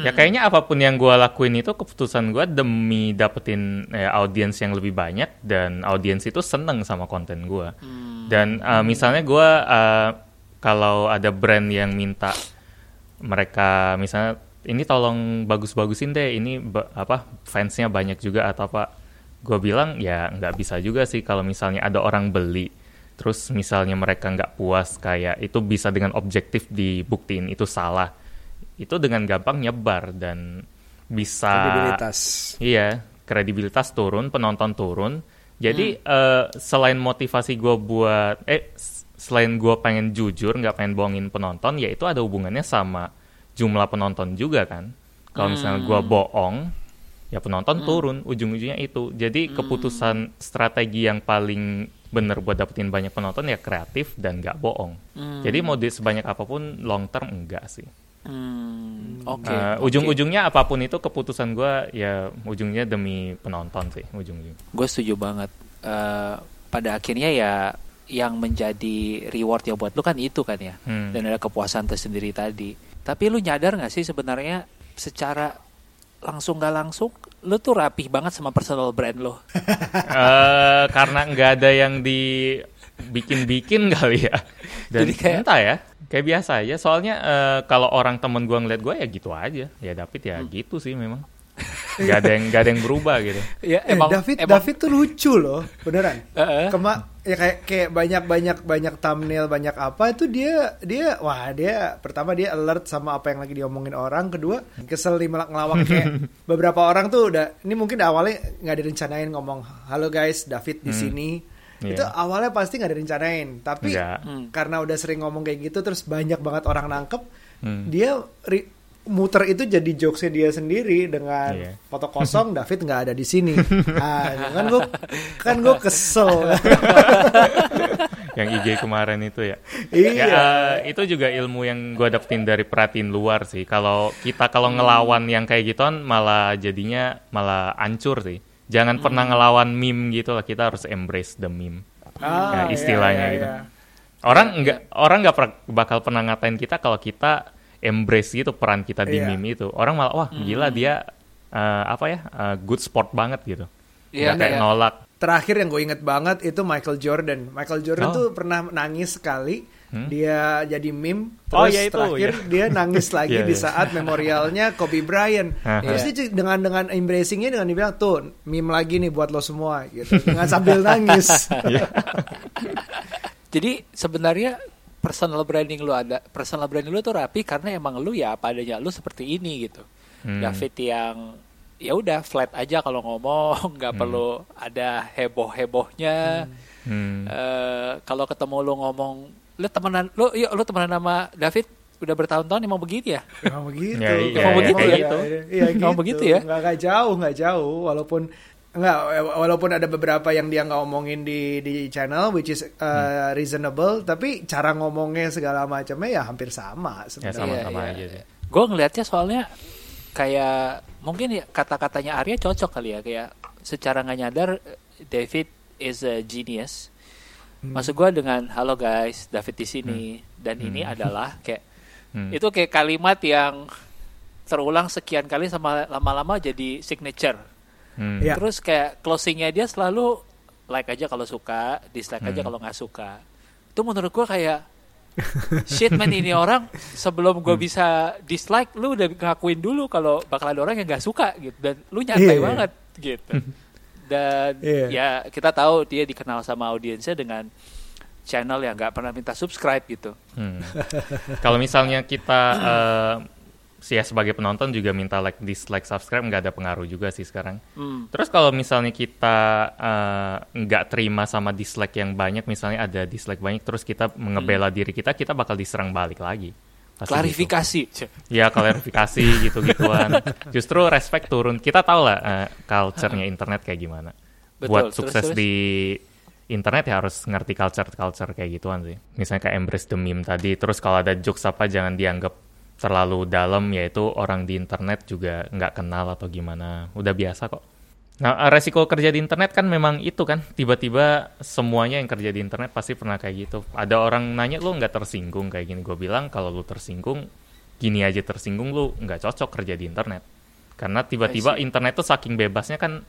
ya kayaknya apa pun yang gua lakuin itu keputusan gua demi dapetin ya, audiens yang lebih banyak dan audiens itu seneng sama konten gua. Dan uh, misalnya gua uh, kalau ada brand yang minta mereka misalnya ini tolong bagus-bagusin deh ini ba- apa fansnya banyak juga atau apa gue bilang ya nggak bisa juga sih kalau misalnya ada orang beli terus misalnya mereka nggak puas kayak itu bisa dengan objektif dibuktiin itu salah itu dengan gampang nyebar dan bisa kredibilitas Iya, kredibilitas turun, penonton turun. Jadi eh, selain motivasi gue buat, eh selain gue pengen jujur, nggak pengen bohongin penonton, ya itu ada hubungannya sama jumlah penonton juga kan. Kalau misalnya gue bohong, ya penonton turun, ujung-ujungnya itu. Jadi keputusan strategi yang paling bener buat dapetin banyak penonton ya kreatif dan nggak bohong. Jadi mau di sebanyak apa pun long term enggak sih. Hmm, Oke. Eh, oke. ujung-ujungnya apa pun itu keputusan gue ya ujungnya demi penonton sih ujung-ujung. Gue setuju banget. Eh, pada akhirnya ya yang menjadi reward ya buat lu kan itu kan ya. Hmm. Dan ada kepuasan tersendiri tadi. Tapi lu nyadar gak sih sebenarnya secara langsung gak langsung lu tuh rapih banget sama personal brand lo. Eh, karena nggak ada yang dibikin-bikin kali ya. Dan Jadi kayak- entah ya, kayak biasa aja. Soalnya eh, kalau orang temen gue ngeliat gue ya gitu aja. Ya David ya Hmm. gitu sih memang. Gak ada yang gak ada yang berubah gitu. Ya Eh, David David tuh lucu loh beneran Heeh. Kema ya kayak kayak banyak banyak banyak thumbnail banyak apa itu dia dia wah dia pertama dia alert sama apa yang lagi diomongin orang kedua kesel nih melak ngelawak kayak beberapa orang tuh udah ini mungkin awalnya nggak direncanain ngomong halo guys David di sini Iya. itu awalnya pasti nggak direncanain tapi. Hmm. karena udah sering ngomong kayak gitu terus banyak banget orang nangkep Hmm. dia ri- muter itu jadi jokesnya dia sendiri dengan Iya. foto kosong David nggak ada di sini ah kan gue kan gue kesel yang IG kemarin itu ya. Iya. Ya, eh, itu juga ilmu yang gue dapetin dari perhatiin luar sih. Kalau kita kalau ngelawan yang kayak gituan malah jadinya malah ancur sih. Jangan pernah ngelawan meme gitu lah. Kita harus embrace the meme. Ah, Ya, istilahnya iya, iya, gitu. iya. Orang nggak orang nggak per- bakal pernah ngatain kita kalau kita embrace gitu peran kita di Iya. meme itu. Orang malah wah gila dia eh, apa ya eh, good sport banget gitu. Iya, Nggak kayak iya. nolak. Terakhir yang gue inget banget itu Michael Jordan. Michael Jordan Oh. tuh pernah nangis sekali. Dia jadi meme. Terus Oh, iya itu, terakhir iya. dia nangis lagi Iya, di iya. saat memorialnya Kobe Bryant. Terus dia dengan dengan embracingnya dengan dibilang tuh meme lagi nih buat lo semua gitu. Dengan sambil nangis. Iya. Jadi sebenarnya personal branding lu ada personal branding lu tuh rapi karena emang lu ya apa adanya lu seperti ini gitu. Hmm. David yang ya udah flat aja kalau ngomong nggak perlu ada heboh hebohnya. Hmm. kalau ketemu lu ngomong lu temenan lu yuk lu temenan sama David udah bertahun-tahun emang begitu ya. Emang begitu. Ya, iya, Emang begitu kayak ya? gitu. Iya, Emang gitu. begitu ya? Nggak, nggak jauh, nggak jauh. Walaupun nggak, walaupun ada beberapa yang dia nggak omongin di di channel, which is uh, reasonable, tapi cara ngomongnya segala macamnya ya hampir sama Ya sebenarnya. sama-sama Iya, aja iya. sih. Gue ngelihatnya soalnya kayak mungkin ya kata-katanya Arya cocok kali ya kayak secara nggak nyadar David is a genius. Maksud gue dengan halo guys David di sini dan ini adalah kayak Hmm. itu kayak kalimat yang terulang sekian kali sama lama-lama jadi signature. Hmm. Iya. Terus kayak closingnya dia selalu like aja kalau suka, dislike aja Hmm. kalau nggak suka. Itu menurut gua kayak shit man ini orang sebelum Hmm. gue bisa dislike lu udah ngakuin dulu kalau bakal ada orang yang nggak suka gitu dan lu nyantai Iya. banget gitu. Dan Iya. ya kita tahu dia dikenal sama audiensnya dengan channel yang nggak pernah minta subscribe gitu. Hmm. Kalau misalnya kita eh, sih ya sebagai penonton juga minta like, dislike, subscribe nggak ada pengaruh juga sih sekarang. Hmm. Terus kalau misalnya kita eh, nggak terima sama dislike yang banyak, misalnya ada dislike banyak, terus kita mengebela diri kita, kita bakal diserang balik lagi. Pasti gitu. Klarifikasi. Ya klarifikasi gitu-gituan. Justru respect turun. Kita tahu lah eh, culture-nya internet kayak gimana. Betul, Buat terus, sukses terus. di internet ya harus ngerti culture-culture kayak gituan sih. Misalnya kayak embrace the meme tadi. Terus kalau ada jokes apa jangan dianggap terlalu dalam yaitu orang di internet juga nggak kenal atau gimana. Udah biasa kok. Nah, eh, resiko kerja di internet kan memang itu kan, tiba-tiba semuanya yang kerja di internet pasti pernah kayak gitu. Ada orang nanya lu nggak tersinggung kayak gini, gue bilang kalau lu tersinggung, gini aja tersinggung lu nggak cocok kerja di internet. Karena tiba-tiba internet tuh saking bebasnya kan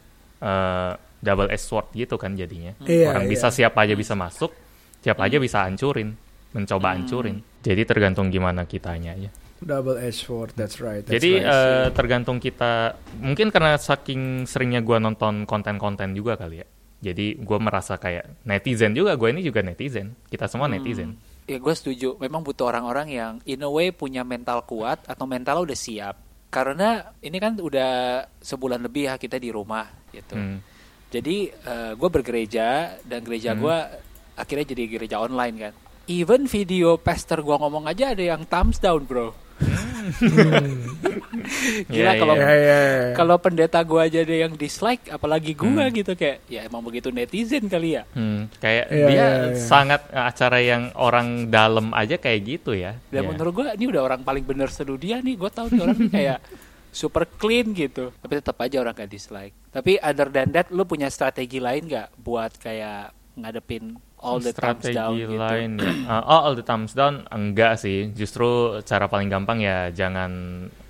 eh, double edged sword gitu kan jadinya. Iya, orang iya. bisa siapa aja bisa masuk, siapa aja bisa hancurin, mencoba hancurin. Jadi tergantung gimana kitanya aja. Double edged sword, that's right. That's Jadi right. eh, tergantung kita, mungkin karena saking seringnya gua nonton konten-konten juga kali ya. Jadi gua merasa kayak netizen juga, gue ini juga netizen. Kita semua netizen. Ya gue setuju. Memang butuh orang-orang yang in a way punya mental kuat atau mental udah siap. Karena ini kan udah sebulan lebih ya kita di rumah gitu. Hmm. Jadi gue bergereja dan gereja gue akhirnya jadi gereja online kan. Even video pastor gue ngomong aja ada yang thumbs down bro. Gila Iya, kalau Ya, ya, ya. kalau pendeta gue aja ada yang dislike, apalagi gue gitu kayak ya emang begitu netizen kali ya. Hmm, kayak Iya, dia iya, iya. sangat eh, acara yang orang dalam aja kayak gitu ya. Dan Iya. menurut gue ini udah orang paling bener sedunia nih. Gue tahu nih orang nih kayak super clean gitu. Tapi tetap aja orang gak dislike. Tapi other than that, lu punya strategi lain gak buat kayak ngadepin all the thumbs strategi down gitu? lain ya. Uh, oh, all the thumbs down enggak sih. Justru cara paling gampang ya jangan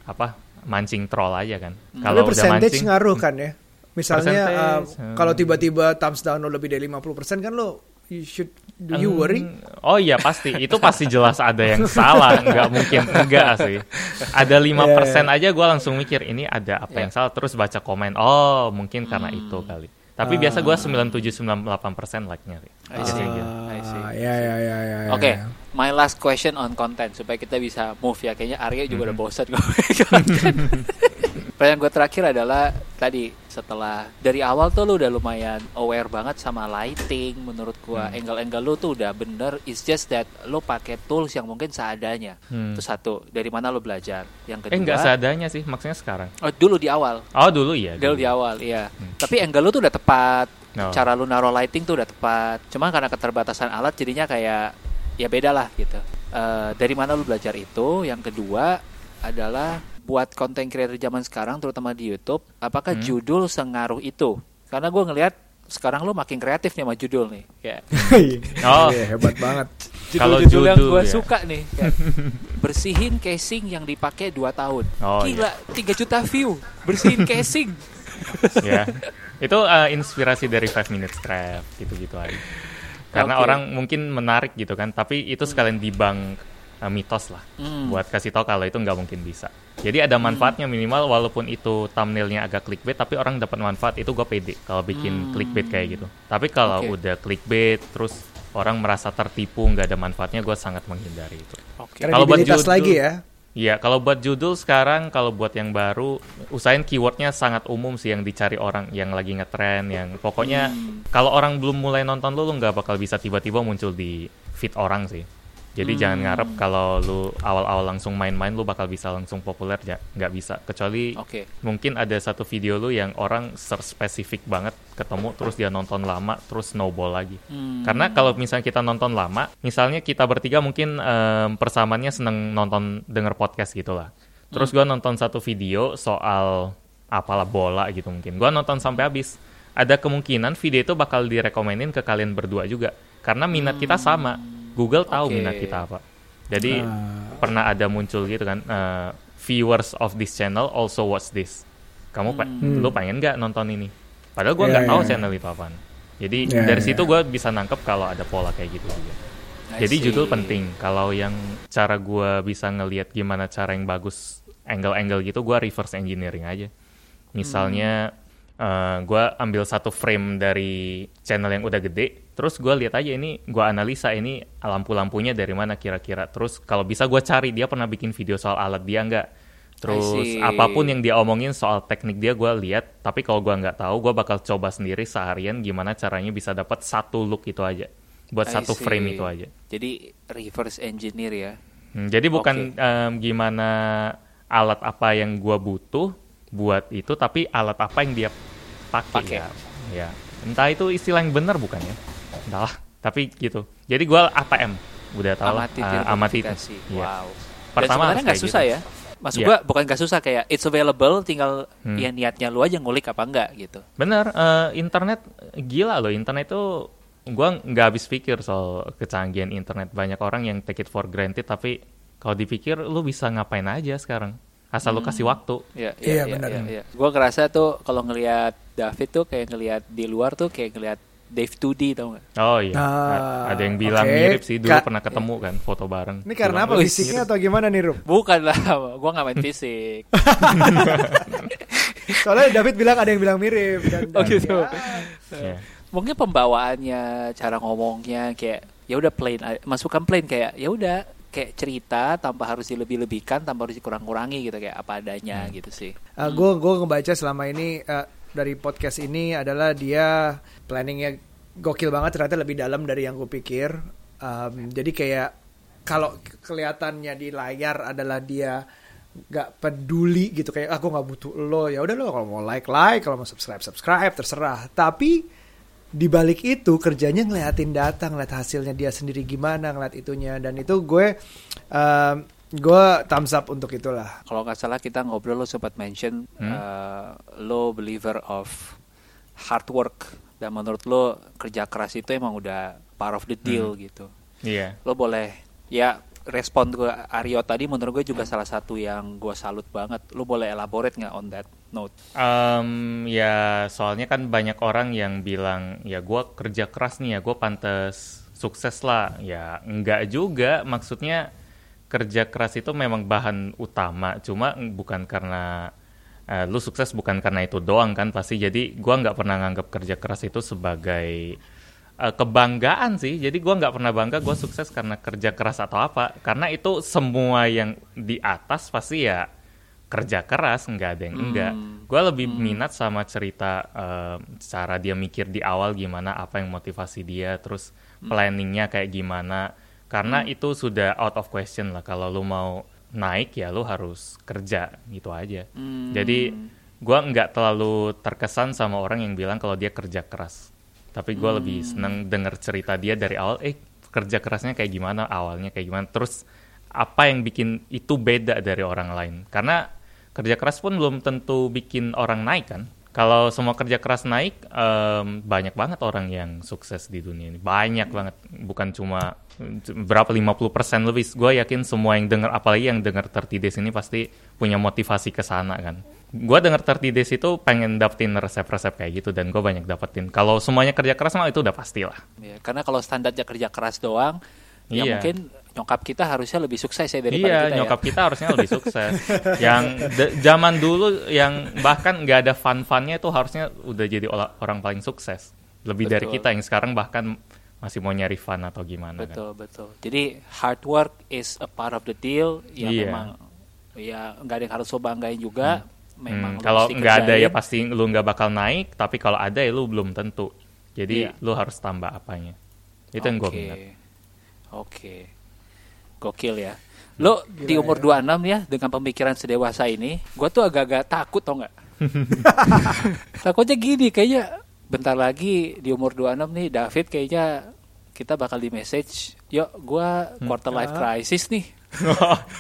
apa mancing troll aja kan. Tapi Kalau udah percentage mancing, ngaruh kan ya. Misalnya uh, hmm. kalau tiba-tiba thumbs down lo lebih dari 50% kan lo you should do you worry? Oh iya pasti, itu pasti jelas ada yang salah, nggak mungkin enggak sih. Ada 5% aja gue langsung mikir ini ada apa yang salah, terus baca komen, oh mungkin karena itu kali. Tapi biasa gue 97-98% like-nya sih. I see. Biasanya gitu. I see. Ah, ya ya ya ya. Oke, ya. my last question on content supaya kita bisa move ya. Kayaknya Arya juga udah Mm-hmm. bosan ngomongin Pertanyaan gue terakhir adalah tadi setelah dari awal tuh lu udah lumayan aware banget sama lighting menurut gua Hmm. angle-angle lu tuh udah bener it's just that lu pakai tools yang mungkin seadanya Hmm. itu satu dari mana lu belajar yang kedua Eh nggak seadanya sih, maksudnya sekarang. oh, dulu di awal Oh dulu ya. dulu di awal iya tapi angle lu tuh udah tepat No. cara lu naruh lighting tuh udah tepat cuma karena keterbatasan alat jadinya kayak ya beda lah gitu Eh, dari mana lu belajar itu yang kedua adalah buat konten creator zaman sekarang terutama di YouTube apakah judul sengaruh itu karena gue ngelihat sekarang lu makin kreatif nih sama judul nih kayak Oh. Iya, hebat banget. Kalau Judul-judul yang judul gue ya. suka nih kayak, bersihin casing yang dipakai 2 tahun. Oh, Gila, 3 juta view. Bersihin casing. ya itu uh, inspirasi dari Five Minutes Craft gitu-gitu aja karena Oke. orang mungkin menarik gitu kan tapi itu sekalian dibang uh, mitos lah Hmm. buat kasih tahu kalau itu nggak mungkin bisa jadi ada manfaatnya minimal walaupun itu thumbnailnya agak clickbait tapi orang dapat manfaat itu gue pede kalau bikin clickbait kayak gitu tapi kalau Hmm. Oke. udah clickbait terus orang merasa tertipu nggak ada manfaatnya gue sangat menghindari itu Oke. Kalau buat judul- lagi ya. Iya, kalau buat judul sekarang, kalau buat yang baru, usahain keywordnya sangat umum sih yang dicari orang, yang lagi ngetren, yang pokoknya kalau orang belum mulai nonton lu, lu nggak bakal bisa tiba-tiba muncul di feed orang sih. Jadi jangan ngarep kalau lu awal-awal langsung main-main, lu bakal bisa langsung populer, ya nggak bisa. Kecuali Oke. mungkin ada satu video lu yang orang search spesifik banget ketemu, terus dia nonton lama, terus snowball lagi. Hmm. Karena kalau misalnya kita nonton lama, misalnya kita bertiga mungkin em, persamaannya seneng nonton denger podcast gitu lah. Terus gua nonton satu video soal apalah bola gitu mungkin. Gua nonton sampai habis. Ada kemungkinan video itu bakal direkomenin ke kalian berdua juga. Karena minat kita sama. Google tahu Oke. minat kita apa. Jadi pernah ada muncul gitu kan, eh, viewers of this channel also watch this. Kamu pa- lu pengen nggak nonton ini? Padahal gua Iya, nggak tahu iya. channel itu apaan. Jadi Iya, dari iya. situ gue bisa nangkep kalau ada pola kayak gitu juga. I Jadi see. judul penting. Kalau yang cara gua bisa ngelihat gimana cara yang bagus angle-angle gitu, gua reverse engineering aja. Misalnya eh, gua ambil satu frame dari channel yang udah gede, terus gua lihat aja ini, gua analisa ini lampu-lampunya dari mana kira-kira. Terus kalau bisa gua cari dia pernah bikin video soal alat dia nggak. Terus apa pun yang dia omongin soal teknik dia gua lihat. Tapi kalau gua nggak tahu, gua bakal coba sendiri seharian gimana caranya bisa dapat satu look itu aja, buat I satu see. frame itu aja. Jadi reverse engineer ya. Hmm, jadi bukan em, gimana alat apa yang gua butuh buat itu, tapi alat apa yang dia pakai Pakai. ya. Ya, entah itu istilah yang benar bukan ya? Entahlah, tapi gitu. Jadi gua ATM, udah tahu lah, Amati eh, amati itu. Iya. Wow. Pertama Dan sebenarnya nggak kayak susah gitu. ya. Maksud Iya. gua bukan nggak susah kayak it's available, tinggal Hmm. ya niatnya lu aja ngulik apa enggak gitu. Bener, eh, internet gila loh. Internet itu gua nggak habis pikir soal kecanggihan internet. Banyak orang yang take it for granted, tapi kalau dipikir lu bisa ngapain aja sekarang, asal lu kasih waktu. Iya, Iya, iya, benar. iya, iya. Gua ngerasa tuh kalau ngelihat David tuh kayak ngelihat di luar tuh kayak ngelihat Dave 2D tau gak? Oh iya, Ah, ada yang bilang oke. mirip sih. Dulu Kak- pernah ketemu kan, foto bareng. Ini karena Bilang, apa? "Wih, Fisiknya mirip." atau gimana nih, Rum? Bukan lah, gua nggak main fisik. Soalnya David bilang ada yang bilang mirip. Dan, Oh, gitu. ya. Iya. Mungkin pembawaannya, cara ngomongnya kayak ya udah plain, masukkan plain kayak ya udah kayak cerita tanpa harus dilebih-lebihkan, tanpa harus dikurang-kurangi gitu kayak apa adanya Hmm. gitu sih. gue gue ngebaca selama ini eh, dari podcast ini adalah dia planningnya gokil banget ternyata lebih dalam dari yang gue pikir. Um, jadi kayak kalau kelihatannya di layar adalah dia nggak peduli gitu kayak aku nggak butuh lo. Ya udah lo kalau mau like like kalau mau subscribe subscribe terserah. Tapi di balik itu kerjanya ngeliatin data ngeliat hasilnya dia sendiri gimana ngeliat itunya. Dan itu gue um, gue thumbs up untuk itulah. Kalau nggak salah kita ngobrol lo sempat mention Hmm? uh, lo believer of hard work dan menurut lo kerja keras itu emang udah part of the deal Hmm. gitu. Iya. Lo boleh ya respon gue Aryo tadi menurut gue juga salah satu yang gue salut banget. Lo boleh elaborate nggak on that note? Em, ya soalnya kan banyak orang yang bilang ya gua kerja keras nih ya gue pantas sukses lah ya enggak juga maksudnya kerja keras itu memang bahan utama cuma bukan karena eh, lu sukses bukan karena itu doang kan pasti. Jadi gua nggak pernah nganggap kerja keras itu sebagai eh, kebanggaan sih. Jadi gua nggak pernah bangga gue sukses karena kerja keras atau apa. Karena itu semua yang di atas pasti ya kerja keras nggak ada yang enggak. Gue lebih minat sama cerita eh, cara dia mikir di awal gimana apa yang motivasi dia terus planningnya kayak gimana. Karena itu sudah out of question lah. Kalau lu mau naik ya lu harus kerja gitu aja. Hmm. jadi gua nggak terlalu terkesan sama orang yang bilang kalau dia kerja keras. Tapi gua lebih seneng denger cerita dia dari awal eh kerja kerasnya kayak gimana awalnya kayak gimana. Terus apa yang bikin itu beda dari orang lain? Karena kerja keras pun belum tentu bikin orang naik kan Kalau semua kerja keras naik, em, banyak banget orang yang sukses di dunia ini. Banyak banget, bukan cuma berapa 50% lebih. Gue yakin semua yang dengar, apalagi yang dengar 30 Days ini pasti punya motivasi ke sana kan. Gue dengar 30 Days itu pengen dapetin resep-resep kayak gitu dan gue banyak dapetin. Kalau semuanya kerja keras mah itu udah pasti lah. Ya, karena kalau standarnya kerja keras doang, ya Iya. mungkin nyokap kita harusnya lebih sukses ya daripada Iya, kita nyokap ya. kita harusnya lebih sukses. yang zaman dulu yang bahkan nggak ada fun-funnya itu harusnya udah jadi orang paling sukses. Lebih dari Betul. kita yang sekarang bahkan masih mau nyari fun atau gimana kan. Betul, betul. Jadi hard work is a part of the deal. Ya Iya. memang ya nggak ada yang harus lo banggain juga. Memang Hmm, kalau nggak ada ya pasti lu nggak bakal naik, tapi kalau ada ya lu belum tentu. Jadi Iya. lu harus tambah apanya. Itu yang gue Oke. minat. Oke. Gokil ya. Lo di umur 26 ya dengan pemikiran sedewasa ini, gua tuh agak-agak takut tau nggak? Takutnya gini, kayaknya bentar lagi di umur 26 nih David kayaknya kita bakal di message, yuk gua Hmm. quarter life Ah. crisis nih.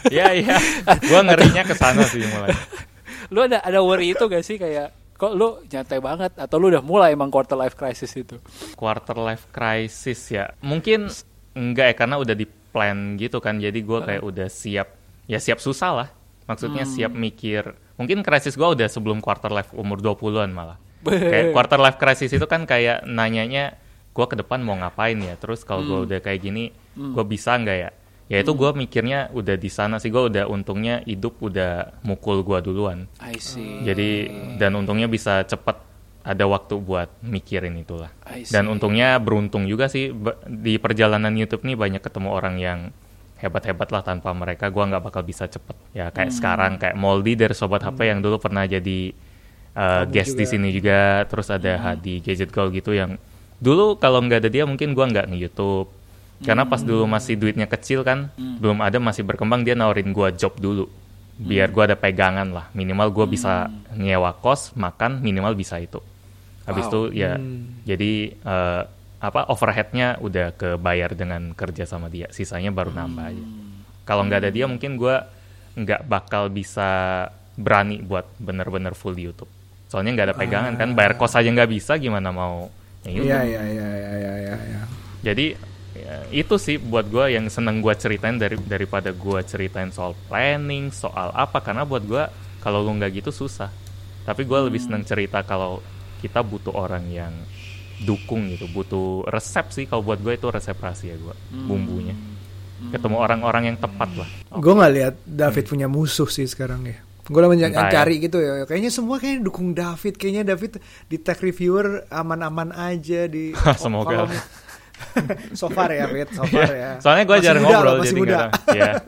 Iya iya, gue ngerinya ke sana sih mulai. Lu ada ada worry itu gak sih kayak kok lu nyantai banget atau lu udah mulai emang quarter life crisis itu? quarter life crisis ya mungkin enggak ya karena udah di plan gitu kan. Jadi gue kayak udah siap ya siap susah lah. Maksudnya siap mikir. Mungkin krisis gue udah sebelum quarter life umur 20-an malah. Kayak quarter life crisis itu kan kayak nanyanya gue ke depan mau ngapain ya? Terus kalau gue udah kayak gini gue bisa nggak ya? Ya itu gue mikirnya udah di sana sih. Gue udah untungnya hidup udah mukul gue duluan. I see. jadi dan untungnya bisa cepet ada waktu buat mikirin itulah. Dan untungnya beruntung juga sih di perjalanan YouTube nih banyak ketemu orang yang hebat-hebat lah tanpa mereka. Gua nggak bakal bisa cepet. Ya kayak sekarang kayak Moldy dari Sobat HP yang dulu pernah jadi uh, Kamu guest di sini juga, terus ada Hadi Gadget Girl gitu yang dulu kalau nggak ada dia mungkin gua nggak nge-YouTube. Karena pas dulu masih duitnya kecil kan, belum ada masih berkembang dia nawarin gua job dulu biar gua ada pegangan lah. Minimal gua bisa nyewa kos makan minimal bisa itu. Habis Wow. itu ya Hmm. jadi eh, apa overheadnya udah kebayar dengan kerja sama dia. Sisanya baru nambah aja. Kalau nggak ada dia mungkin gua nggak bakal bisa berani buat bener-bener full di YouTube. Soalnya nggak ada pegangan kan bayar kos aja nggak bisa gimana mau? Yang YouTube Iya iya iya iya iya iya. iya. jadi ya, itu sih buat gue yang seneng gue ceritain dari daripada gue ceritain soal planning soal apa karena buat gue kalau lu nggak gitu susah tapi gue lebih seneng cerita kalau kita butuh orang yang dukung gitu butuh resep sih kalau buat gue itu resep rahasia gue bumbunya ketemu orang-orang yang tepat lah Gue nggak lihat David punya musuh sih sekarang ya. Gue lagi Hmm. Entah ya. cari gitu ya. Kayaknya semua kayak dukung David. Kayaknya David di tech reviewer aman-aman aja di. Semoga. kolom- so far ya, Fit. So far ya. soalnya gue jarang muda ngobrol loh, jadi muda. tahu. ya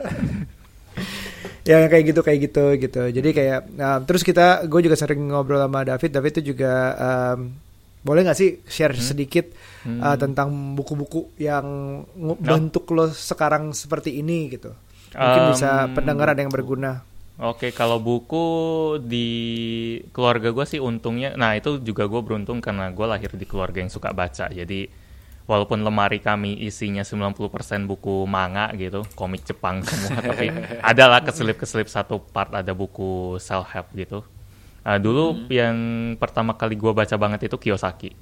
ya kayak gitu kayak gitu gitu jadi kayak nah, terus kita gue juga sering ngobrol sama David David itu juga um, boleh nggak sih share Hmm. sedikit uh, tentang buku-buku yang ngu- bentuk lo sekarang seperti ini gitu mungkin Um, bisa pendengar ada yang berguna Oke, kalau buku di keluarga gue sih untungnya, nah itu juga gue beruntung karena gue lahir di keluarga yang suka baca. Jadi walaupun lemari kami isinya 90% buku manga gitu, komik Jepang semua, tapi adalah keselip-keselip satu part ada buku self help gitu. Nah, dulu yang pertama kali gue baca banget itu Kiyosaki.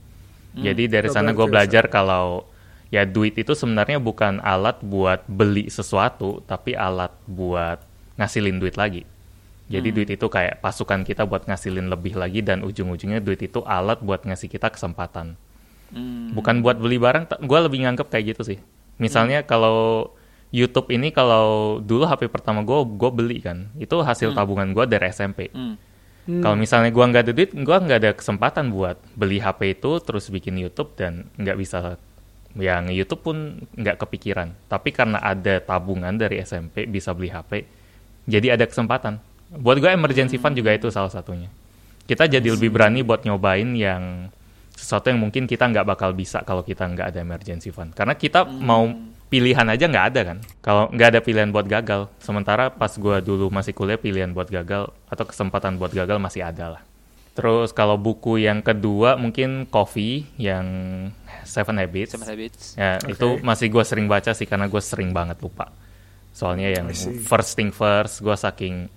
Jadi dari sana Robert gue belajar kalau ya duit itu sebenarnya bukan alat buat beli sesuatu, tapi alat buat ngasilin duit lagi. Jadi duit itu kayak pasukan kita buat ngasilin lebih lagi dan ujung-ujungnya duit itu alat buat ngasih kita kesempatan. Hmm. Bukan buat beli barang, gue lebih nganggep kayak gitu sih. Misalnya kalau YouTube ini kalau dulu HP pertama gue gue beli kan, itu hasil tabungan gue dari SMP. Hmm. Kalau misalnya gua nggak ada duit, gua nggak ada kesempatan buat beli HP itu terus bikin YouTube dan nggak bisa ya nge-YouTube pun nggak kepikiran. Tapi karena ada tabungan dari SMP bisa beli HP, jadi ada kesempatan. Buat gue emergency fund juga itu salah satunya. Kita jadi lebih berani buat nyobain yang sesuatu yang mungkin kita nggak bakal bisa kalau kita nggak ada emergency fund. Karena kita mau pilihan aja nggak ada kan. Kalau nggak ada pilihan buat gagal. Sementara pas gua dulu masih kuliah pilihan buat gagal atau kesempatan buat gagal masih ada lah. Terus kalau buku yang kedua mungkin Coffee yang Seven Habits. Seven Habits. Ya, Oke. itu masih gue sering baca sih karena gue sering banget lupa. Soalnya yang first thing first, gue saking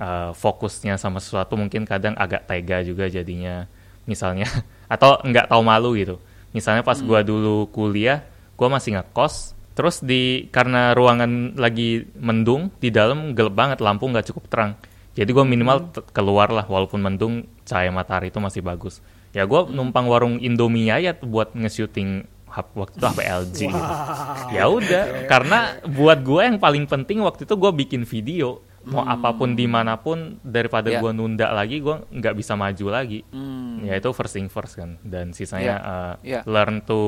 uh, fokusnya sama sesuatu mungkin kadang agak tega juga jadinya misalnya atau nggak tahu malu gitu. Misalnya pas gua dulu kuliah gua masih ngekos terus di karena ruangan lagi mendung di dalam gelap banget lampu nggak cukup terang. Jadi gua minimal t- keluar lah walaupun mendung cahaya matahari itu masih bagus. Ya gua numpang warung Indomie aja tuh buat nge-shooting waktu itu HP LG gitu. ya udah karena buat gue yang paling penting waktu itu gue bikin video mau apa pun di mana pun daripada Ya. gue nunda lagi gue nggak bisa maju lagi Hmm. ya itu first thing first kan dan sisanya uh, Ya. learn to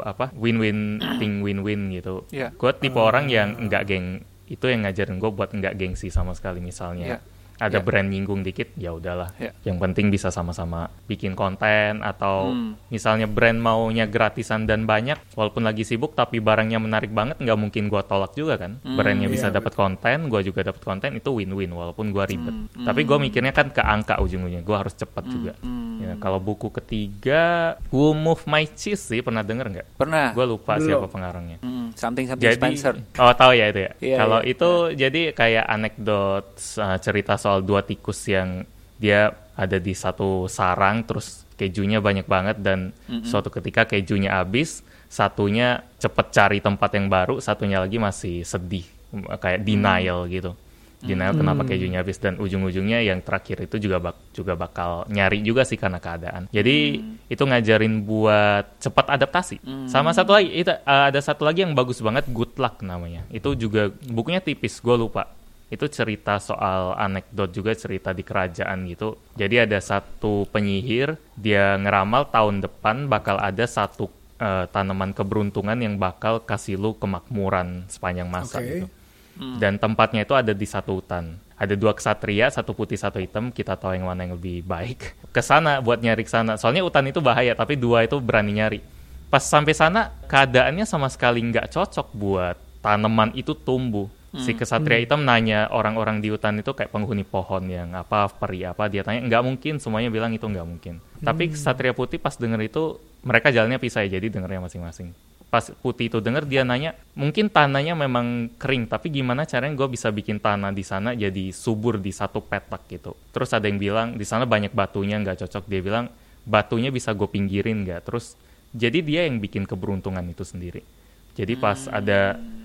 apa win-win thing win-win gitu Ya. gue tipe orang yang nggak geng itu yang ngajarin gue buat nggak gengsi sama sekali misalnya Ya. Ada Ya. brand nyinggung dikit ya udahlah Ya. yang penting bisa sama-sama bikin konten atau Hmm. misalnya brand maunya gratisan dan banyak walaupun lagi sibuk tapi barangnya menarik banget nggak mungkin gua tolak juga kan Hmm, brandnya bisa iya, dapat konten gua juga dapat konten itu win-win walaupun gua ribet Hmm, tapi gua mikirnya kan ke angka ujung-ujungnya gua harus cepat juga hmm. ya, kalau buku ketiga Who Move My Cheese sih pernah denger nggak Pernah. gua lupa Belum. siapa pengarangnya Hmm, something something jadi Spencer. oh tahu ya itu ya Iya, kalau iya. itu jadi kayak anekdot uh, cerita soal dua tikus yang dia ada di satu sarang terus kejunya banyak banget dan suatu ketika kejunya habis satunya cepet cari tempat yang baru satunya lagi masih sedih kayak denial gitu. Denial kenapa kejunya habis dan ujung-ujungnya yang terakhir itu juga bak juga bakal nyari juga sih karena keadaan. Jadi itu ngajarin buat cepat adaptasi. Sama satu lagi itu uh, ada satu lagi yang bagus banget good luck namanya. Itu juga bukunya tipis gue lupa itu cerita soal anekdot juga cerita di kerajaan gitu jadi ada satu penyihir dia ngeramal tahun depan bakal ada satu uh, tanaman keberuntungan yang bakal kasih lu kemakmuran sepanjang masa Oke. gitu dan tempatnya itu ada di satu hutan. Ada dua kesatria, satu putih, satu hitam. Kita tahu yang mana yang lebih baik. Ke sana buat nyari ke sana. Soalnya hutan itu bahaya, tapi dua itu berani nyari. Pas sampai sana, keadaannya sama sekali nggak cocok buat tanaman itu tumbuh. Si kesatria hitam nanya orang-orang di hutan itu kayak penghuni pohon yang apa, peri apa. Dia tanya, nggak mungkin. Semuanya bilang itu nggak mungkin. Tapi kesatria putih pas denger itu, mereka jalannya pisah ya, jadi dengernya masing-masing pas putih itu denger dia nanya mungkin tanahnya memang kering tapi gimana caranya gue bisa bikin tanah di sana jadi subur di satu petak gitu terus ada yang bilang di sana banyak batunya nggak cocok dia bilang batunya bisa gue pinggirin nggak terus jadi dia yang bikin keberuntungan itu sendiri jadi pas ada bi-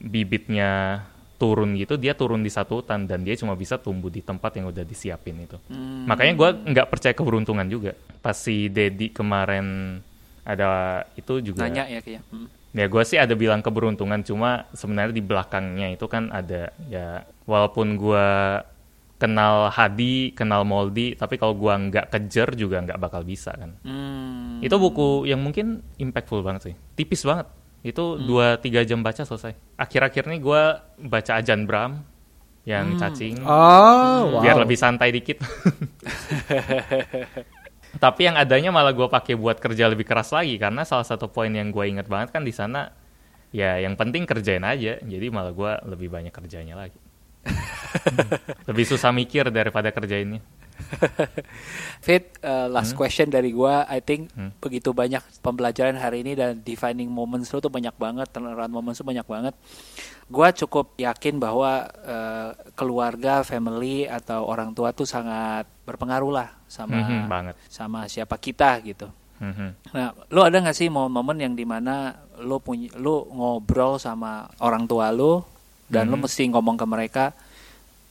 bibitnya turun gitu dia turun di satu hutan dan dia cuma bisa tumbuh di tempat yang udah disiapin itu makanya gue nggak percaya keberuntungan juga pas si Dedi kemarin ada itu juga Nanya ya kayaknya. Hmm. Ya gue sih ada bilang keberuntungan cuma sebenarnya di belakangnya itu kan ada ya walaupun gue kenal Hadi, kenal Moldi, tapi kalau gua nggak kejar juga nggak bakal bisa kan. Hmm. Itu buku yang mungkin impactful banget sih, tipis banget. Itu dua tiga jam baca selesai. Akhir-akhir nih gue baca Ajan Bram yang cacing Oh, wow. biar lebih santai dikit. Tapi yang adanya malah gue pakai buat kerja lebih keras lagi karena salah satu poin yang gue inget banget kan di sana ya yang penting kerjain aja. Jadi malah gue lebih banyak kerjanya lagi. lebih susah mikir daripada kerjainnya. Fit, uh, last Hmm? question dari gua, I think begitu banyak pembelajaran hari ini dan defining moments lu tuh banyak banget, turnaround moments tuh banyak banget. Gua cukup yakin bahwa uh, keluarga, family atau orang tua tuh sangat berpengaruh lah sama Mhm, banget. sama siapa kita gitu. Mhm. Nah, lu ada nggak sih momen-momen yang di mana lu punya, lu ngobrol sama orang tua lu dan lu mesti ngomong ke mereka,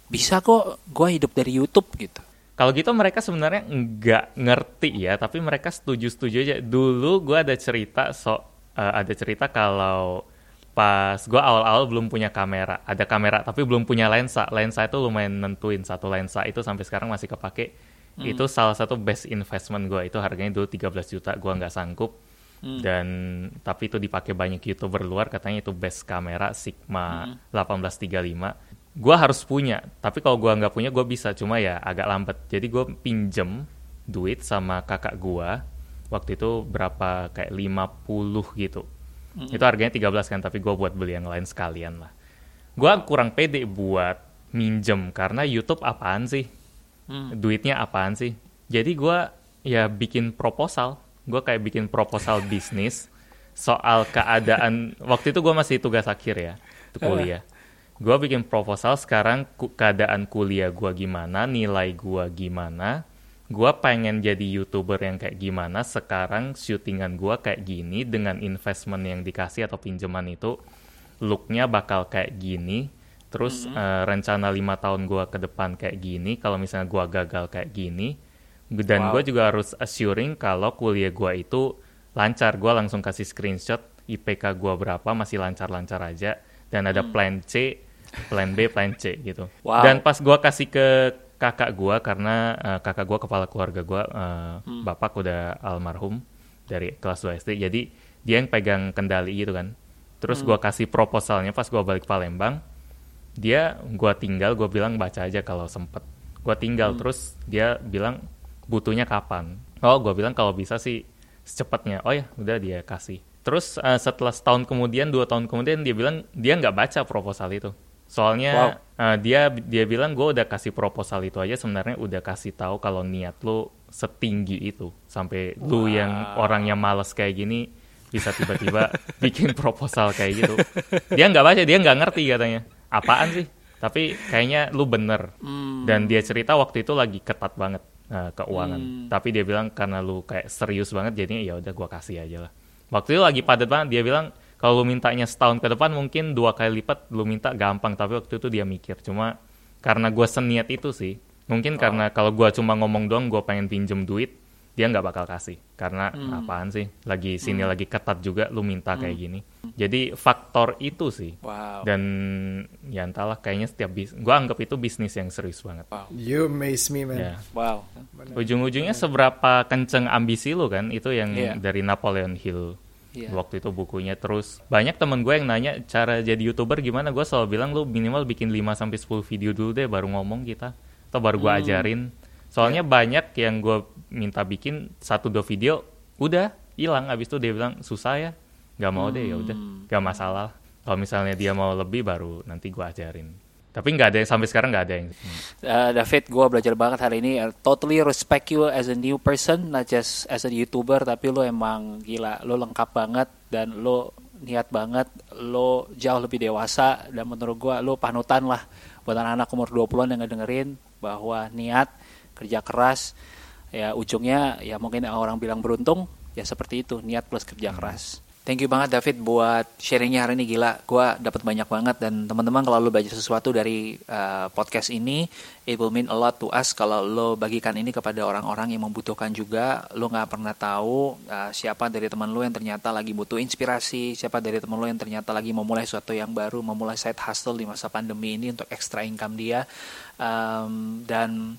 bisa kok gua hidup dari YouTube gitu. Kalau gitu mereka sebenarnya nggak ngerti ya, tapi mereka setuju-setuju aja. Dulu gue ada cerita so eh, ada cerita kalau pas gue awal-awal belum punya kamera, ada kamera tapi belum punya lensa. Lensa itu lumayan nentuin satu lensa itu sampai sekarang masih kepake. Itu salah satu best investment gue. Itu harganya dulu 13 juta, gue nggak sanggup. Dan tapi itu dipakai banyak youtuber luar katanya itu best kamera Sigma 1835 gue harus punya. Tapi kalau gue nggak punya gue bisa. Cuma ya agak lambat. Jadi gue pinjem duit sama kakak gue waktu itu berapa? Kayak 50 gitu. Itu harganya 13 kan tapi gue buat beli yang lain sekalian lah. Gue kurang pede buat minjem karena YouTube apaan sih? Duitnya apaan sih? Jadi gue ya bikin proposal. Gue kayak bikin proposal bisnis soal keadaan. Waktu itu gue masih tugas akhir ya itu kuliah Gue bikin proposal sekarang ku- keadaan kuliah gue gimana, nilai gue gimana. Gue pengen jadi youtuber yang kayak gimana. Sekarang syutingan gue kayak gini dengan investment yang dikasih atau pinjaman itu looknya bakal kayak gini. Terus eh, rencana lima tahun gue ke depan kayak gini. Kalau misalnya gue gagal kayak gini, dan Wow. gue juga harus assuring kalau kuliah gue itu lancar. Gue langsung kasih screenshot IPK gue berapa masih lancar-lancar aja. Dan ada plan C, plan B, plan C gitu. Wow. Dan pas gue kasih ke kakak gue karena eh, kakak gue kepala keluarga gue, eh, bapak udah almarhum dari kelas 2 SD. Jadi dia yang pegang kendali gitu kan. Terus gue kasih proposalnya pas gue balik Palembang. Dia gue tinggal, gue bilang baca aja kalau sempet. Gue tinggal terus dia bilang butuhnya kapan. Oh gue bilang kalau bisa sih secepatnya. Oh ya udah dia kasih. Terus eh, setelah setahun kemudian, dua tahun kemudian dia bilang dia nggak baca proposal itu. Soalnya eh, dia dia bilang gue udah kasih proposal itu aja sebenarnya udah kasih tahu kalau niat lu setinggi itu sampai lu yang orang yang males kayak gini bisa tiba-tiba bikin proposal kayak gitu. Dia nggak baca, dia nggak ngerti katanya. Apaan sih? Tapi kayaknya lu bener. Dan dia cerita waktu itu lagi ketat banget eh, keuangan. Tapi dia bilang karena lu kayak serius banget jadinya ya udah gua kasih aja lah. Waktu itu lagi padat banget dia bilang kalau lu mintanya setahun ke depan mungkin dua kali lipat lu minta gampang tapi waktu itu dia mikir. Cuma karena gua seniat itu sih mungkin karena kalau gua cuma ngomong doang gua pengen pinjem duit dia nggak bakal kasih. Karena apaan sih? Lagi sini lagi ketat juga lu minta kayak gini. Jadi faktor itu sih. Wow. dan ya entahlah kayaknya setiap bis gua anggap itu bisnis yang serius banget. You amaze me man. ya. Wow. ujung-ujungnya seberapa kenceng ambisi lu kan itu yang Iya. dari Napoleon Hill Iya. waktu itu bukunya. Terus banyak temen gue yang nanya cara jadi youtuber gimana? Gue selalu bilang lu minimal bikin 5 sampai 10 video dulu deh baru ngomong kita. Atau baru gue Hmm. ajarin. Soalnya banyak yang gue minta bikin satu dua video udah hilang. Abis itu dia bilang susah ya nggak mau deh ya udah Hmm. nggak masalah. Kalau misalnya dia mau lebih baru nanti gue ajarin tapi nggak ada sampai sekarang nggak ada yang. Uh, David, gue belajar banget hari ini. I totally respect you as a new person, not just as a YouTuber, tapi lo emang gila, lo lengkap banget dan lo niat banget, lo jauh lebih dewasa dan menurut gue lo panutan lah buat anak-anak umur 20-an yang ngedengerin bahwa niat, kerja keras, ya ujungnya ya mungkin orang bilang beruntung, ya seperti itu, niat plus kerja keras. Thank you banget David buat sharingnya hari ini gila. Gua dapat banyak banget dan teman-teman kalau lo belajar sesuatu dari uh, podcast ini, it will mean a lot to us kalau lo bagikan ini kepada orang-orang yang membutuhkan juga. Lo nggak pernah tahu uh, siapa dari teman lo yang ternyata lagi butuh inspirasi, siapa dari teman lo yang ternyata lagi memulai sesuatu yang baru, memulai side hustle di masa pandemi ini untuk extra income dia. Um, dan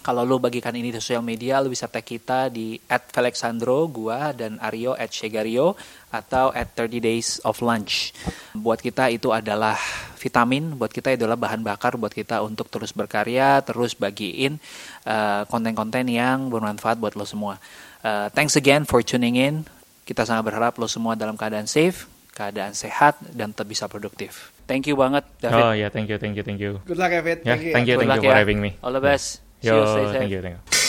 kalau lo bagikan ini di sosial media, lo bisa tag kita di at Felixandro, gua, dan Aryo at Shegario, atau at 30 Days of Lunch. Buat kita itu adalah vitamin, buat kita itu adalah bahan bakar buat kita untuk terus berkarya, terus bagiin uh, konten-konten yang bermanfaat buat lo semua. Uh, thanks again for tuning in. Kita sangat berharap lo semua dalam keadaan safe, keadaan sehat, dan tetap bisa produktif. Thank you banget, David. oh ya thank you thank you thank you Good luck David. ya Thank you. thank you thank you for ya. having me All the best. See yo you, stay safe. thank you thank you